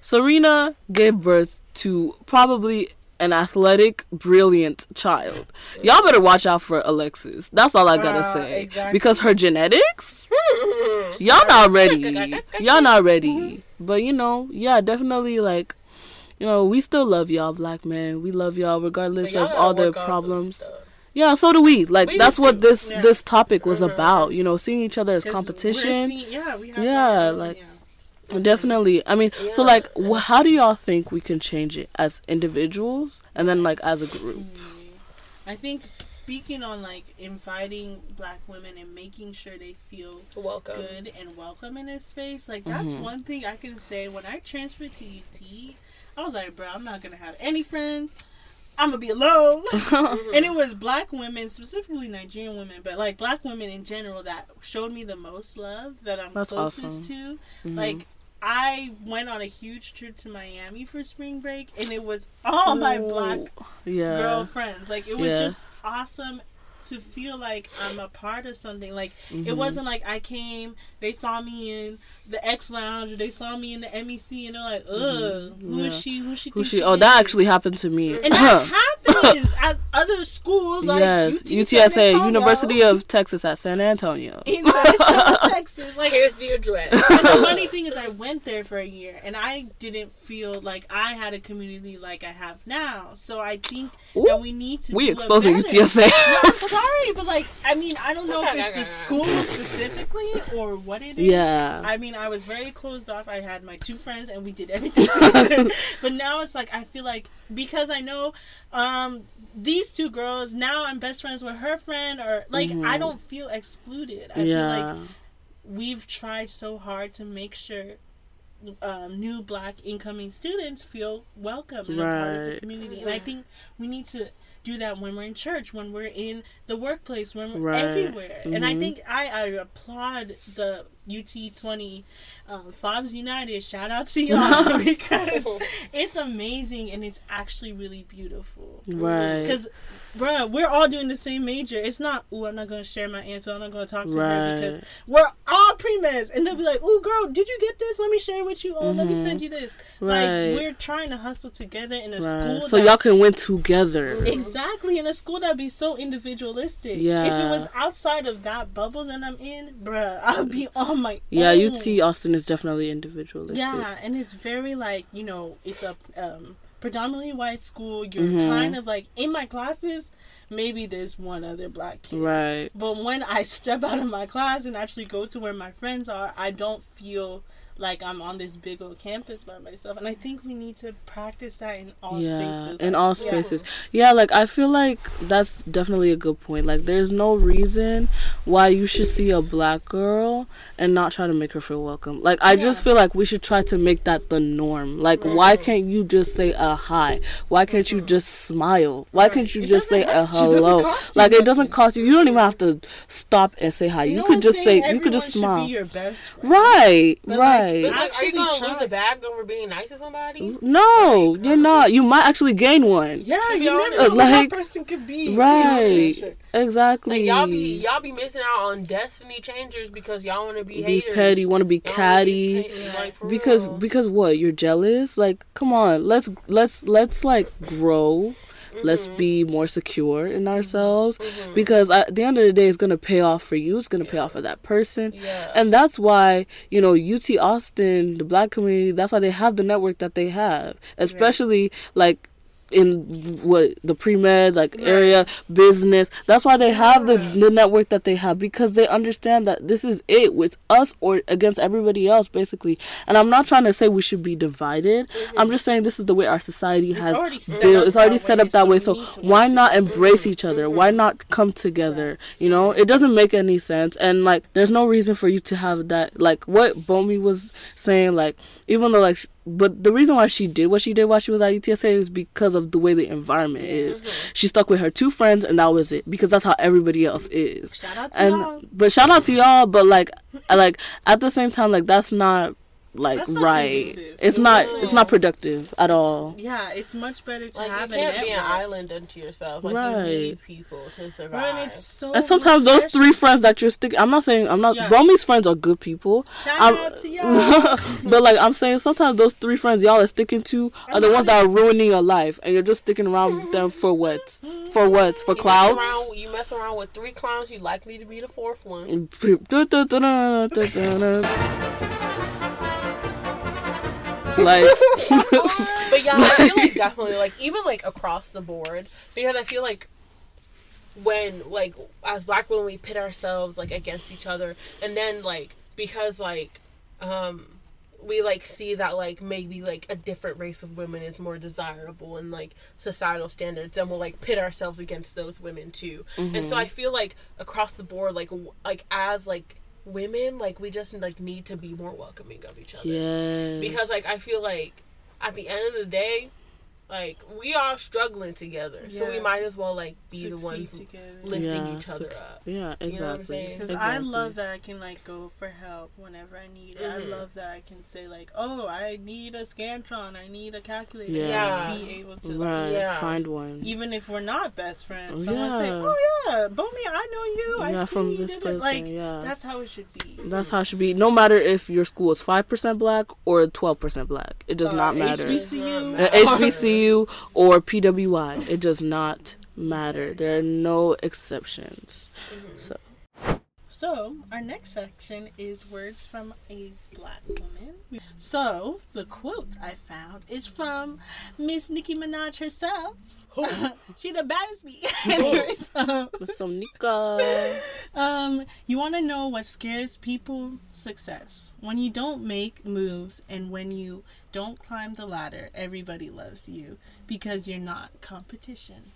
Serena gave birth to probably an athletic, brilliant child. Y'all better watch out for Alexis. That's all I gotta Uh, say. exactly. Because her genetics, y'all not ready. Y'all not ready. But you know, yeah, definitely like, you know, we still love y'all, black men. We love y'all regardless y'all of all the work on some problems. Yeah, so do we. Like We that's what this Yeah. this topic was Mhm. about. You know, seeing each other as competition. yeah, Yeah, like- yeah. Definitely. I mean, so like, wh- how do y'all think we can change it as individuals and then like as a group? I think speaking on like inviting black women and making sure they feel Welcome. good and welcome in this space. Like that's Mhm. one thing I can say. When I transferred to UT, I was like, bro, I'm not gonna have any friends. I'm gonna be alone. and it was black women, specifically Nigerian women, but like black women in general that showed me the most love that I'm That's closest awesome. to. Mhm. Like I went on a huge trip to Miami for spring break and it was all my black yeah. girlfriends. Like it was Yeah. just awesome to feel like I'm a part of something. Like it Mhm. wasn't like I came, they saw me in the X Lounge, or they saw me in the MEC, and they're like, "Ugh, who is Yeah. she? Who she? Who think she? Oh, that actually happened to me. And that happens at other schools like yes, UT UTSA, Antonio, University of Texas at San Antonio. in San Antonio, Texas. Like Here's the address. and the funny thing is, I went there for a year, and I didn't feel like I had a community like I have now. So I think Ooh, that we need to. We do it exposing better. UTSA. No, I'm sorry, but like, I mean, I don't know if it's the school specifically or what it is. Yeah. I mean, I was very closed off. I had my two friends, and we did everything together. but now it's like I feel like because I know um, these two girls, now I'm best friends with her friend, or like I don't feel excluded. I feel like we've tried so hard to make sure um, new black incoming students feel welcome and a part of the community. And I think we need to do that when we're in church, when we're in the workplace, when we're Right. everywhere. And I Mhm. think I, I applaud the UT 20 um, Fobs United. Shout out to y'all because it's amazing and it's actually really beautiful. right. Because, bruh, we're all doing the same major. It's not, ooh, I'm not going to share my answer. I'm not going to talk to her because we're all pre-meds. And they'll be like, ooh, girl, did you get this? Let me share it with you. Oh, let me send you this. Right. Like, we're trying to hustle together in a Right. school So that- y'all can win together. Exactly, in a school that'd be so individualistic. Yeah. If it was outside of that bubble that I'm in, bruh, I'd be on my Yeah, own. see, Austin is definitely individualistic. Yeah, and it's very like you know, it's a um, predominantly white school. You're Mhm. kind of like in my classes. Maybe there's one other black kid. Right. But when I step out of my class and actually go to where my friends are, I don't feel like I'm on this big old campus by myself. And I think we need to practice that in all yeah, spaces. in Like, all yeah. spaces. Yeah. like I feel like that's definitely a good point. Like there's no reason why you should see a black girl and not try to make her feel welcome. Like I just feel like we should try to make that the norm. Like why can't you just say a hi? Why can't you mm-hmm. just smile? Why Right. can't you It just say a hurt you. It doesn't hello? you Like it doesn't cost you. You don't even have to stop and say hi. You No could just say you could just smile. Be your best. Right, But, right. It's like, are you Actually gonna try. lose a bag over being nice to somebody? No, you're not. You might actually gain one. Yeah, To be you never honest. know Like- that person could be. Right. You know? Exactly. Like y'all be y'all be missing out on destiny changers because y'all want to be, be haters. petty, want to be Y'all be catty. petty, like, because real. because what you're jealous like come on let's let's let's like grow let's Mm-hmm. be more secure in ourselves because at the end of the day it's gonna pay off for you. It's gonna pay off for that person. Yeah. and that's why you know ut austin the black community that's why they have the network that they have especially like in what the pre-med like area business. That's why they have the, the network that they have because they understand that this is it it's us or against everybody else basically. And i'm not trying to say we should be divided. I'm just saying this is the way our society has built it's already set up that way. so why not embrace each other? Why not come together? You know it doesn't make any sense. And like there's no reason for you to have that like what bomi was saying like even though like but the reason why she did what she did while she was at UTSA is because of the way the environment is. She stuck with her two friends and that was it because that's how everybody else is. Shout out to and y'all. but shout out to y'all, but like like at the same time like that's not like That's not right. conducive. It's No. not it's not productive at all. Yeah, it's much better to like have you can't network. be an island unto yourself. Like Right. you need people to survive. Bro, and it's so And sometimes those refreshing. three friends that you're sticking I'm not saying I'm not Yeah. Bomi's friends are good people. Shout I'm- out to y'all. but like I'm saying, sometimes those three friends y'all are sticking to are the ones that are ruining your life, and you're just sticking around with them for what? For what? For you mess, around, you mess around with three clowns, you likely to be the fourth one. like But yeah, I feel like definitely like even like across the board because I feel like when like as black women we pit ourselves like against each other and then like because like um we like see that like maybe like a different race of women is more desirable in like societal standards and we'll like pit ourselves against those women too. And so i feel like across the board like w- like as like women like we just like need to be more welcoming of each other Yeah. because like i feel like at the end of the day like we are struggling together so we might as well like be the Succeed ones together. lifting Yeah, each other so- up yeah, exactly. You know what I'm saying? Because exactly. I love that I can like go for help whenever I need it. I Mhm. love that I can say like, "Oh, I need a scantron. I need a calculator." Yeah. And be able to, like, Right. Yeah. Find one. even if we're not best friends, Oh, someone say, yeah. "Oh yeah, Bomi, I know you. I yeah, see from you this did person. Like yeah. that's how it should be. That's how it should be. No matter if your school is five percent black or twelve percent black, it does Uh, not matter. HBCU, Uh, HBCU or PWI, it does not matter. There are no exceptions. So So, our next section is words from a black woman. So, the quote I found is from Miss Nicki Minaj herself. she the baddest bee. Anyways, um, Miss Onika. um, you want to know what scares people? Success. When you don't make moves and when you don't climb the ladder, everybody loves you because you're not competition.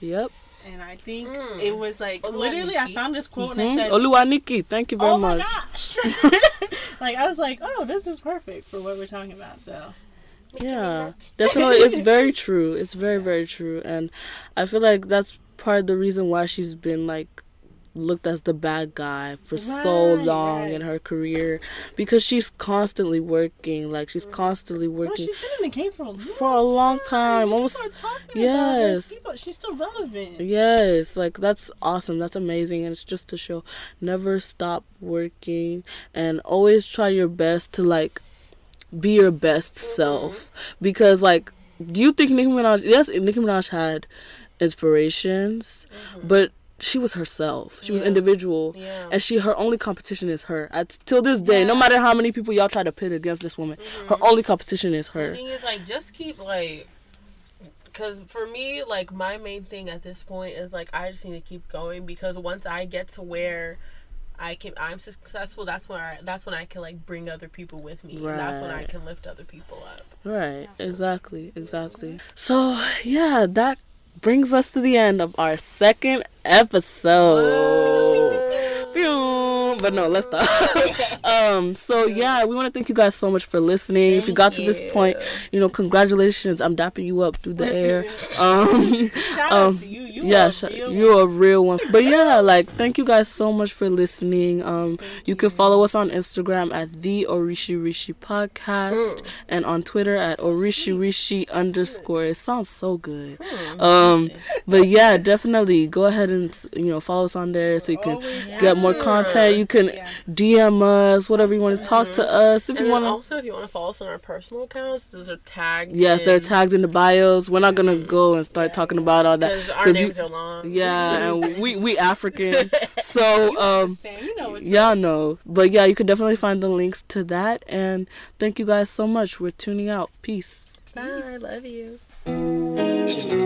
Yep. And I think Mm. it was like Oluwa literally I found this quote and I Mhm. said, Oluwaniki, thank you very oh my much. gosh like i was like oh this is perfect for what we're talking about so Yeah, definitely. It's very true. It's very, very true. And I feel like that's part of the reason why she's been like looked as the bad guy for so long right. in her career because she's constantly working. Like she's constantly well, working. she's been in the game for a long For a long time, People almost- are talking about her. yes. She's still relevant Yes, like that's awesome. That's amazing. And it's just to show never stop working and always try your best to like be your best mm-hmm. self. Because like do you think Nicki Minaj yes, Nicki Minaj had inspirations, mm-hmm. but she was herself. She was Yeah. individual. Yeah. And she her only competition is her. At till this day, no matter how many people y'all try to pit against this woman, her mm-hmm. only competition is her. The thing is, like, just keep like, because for me, like, my main thing at this point is like, I just need to keep going because once I get to where I can, I'm successful. That's when I, that's when I can like bring other people with me. And that's when I can lift other people up. Right, exactly, exactly. So, yeah, that brings us to the end of our second episode. But no, let's stop. um, so yeah, we want to thank you guys so much for listening. if you got to this point, you. you know, congratulations. I'm dapping you up through the air. Um, shout Um, out to you you yeah, are sh- a you're a real one. But yeah, like thank you guys so much for listening. Um, you can follow us on Instagram at the Orishirishi Podcast and on Twitter at Orishirishi underscore. It sounds so good. Um, but yeah, definitely go ahead and you know follow us on there so you can Always get more active. content. You can Yeah. DM us, whatever you want to talk to us. If And you want to. also, if you want to follow us on our personal accounts, those are tagged. Yes, they're tagged in the bios. We're not gonna go and start talking about all that. Because our 'cause you- names are long. Yeah, and we we African, so um, Understand, you know y'all know. But yeah, you can definitely find the links to that. And thank you guys so much. We're tuning out. Peace. Bye. Love you.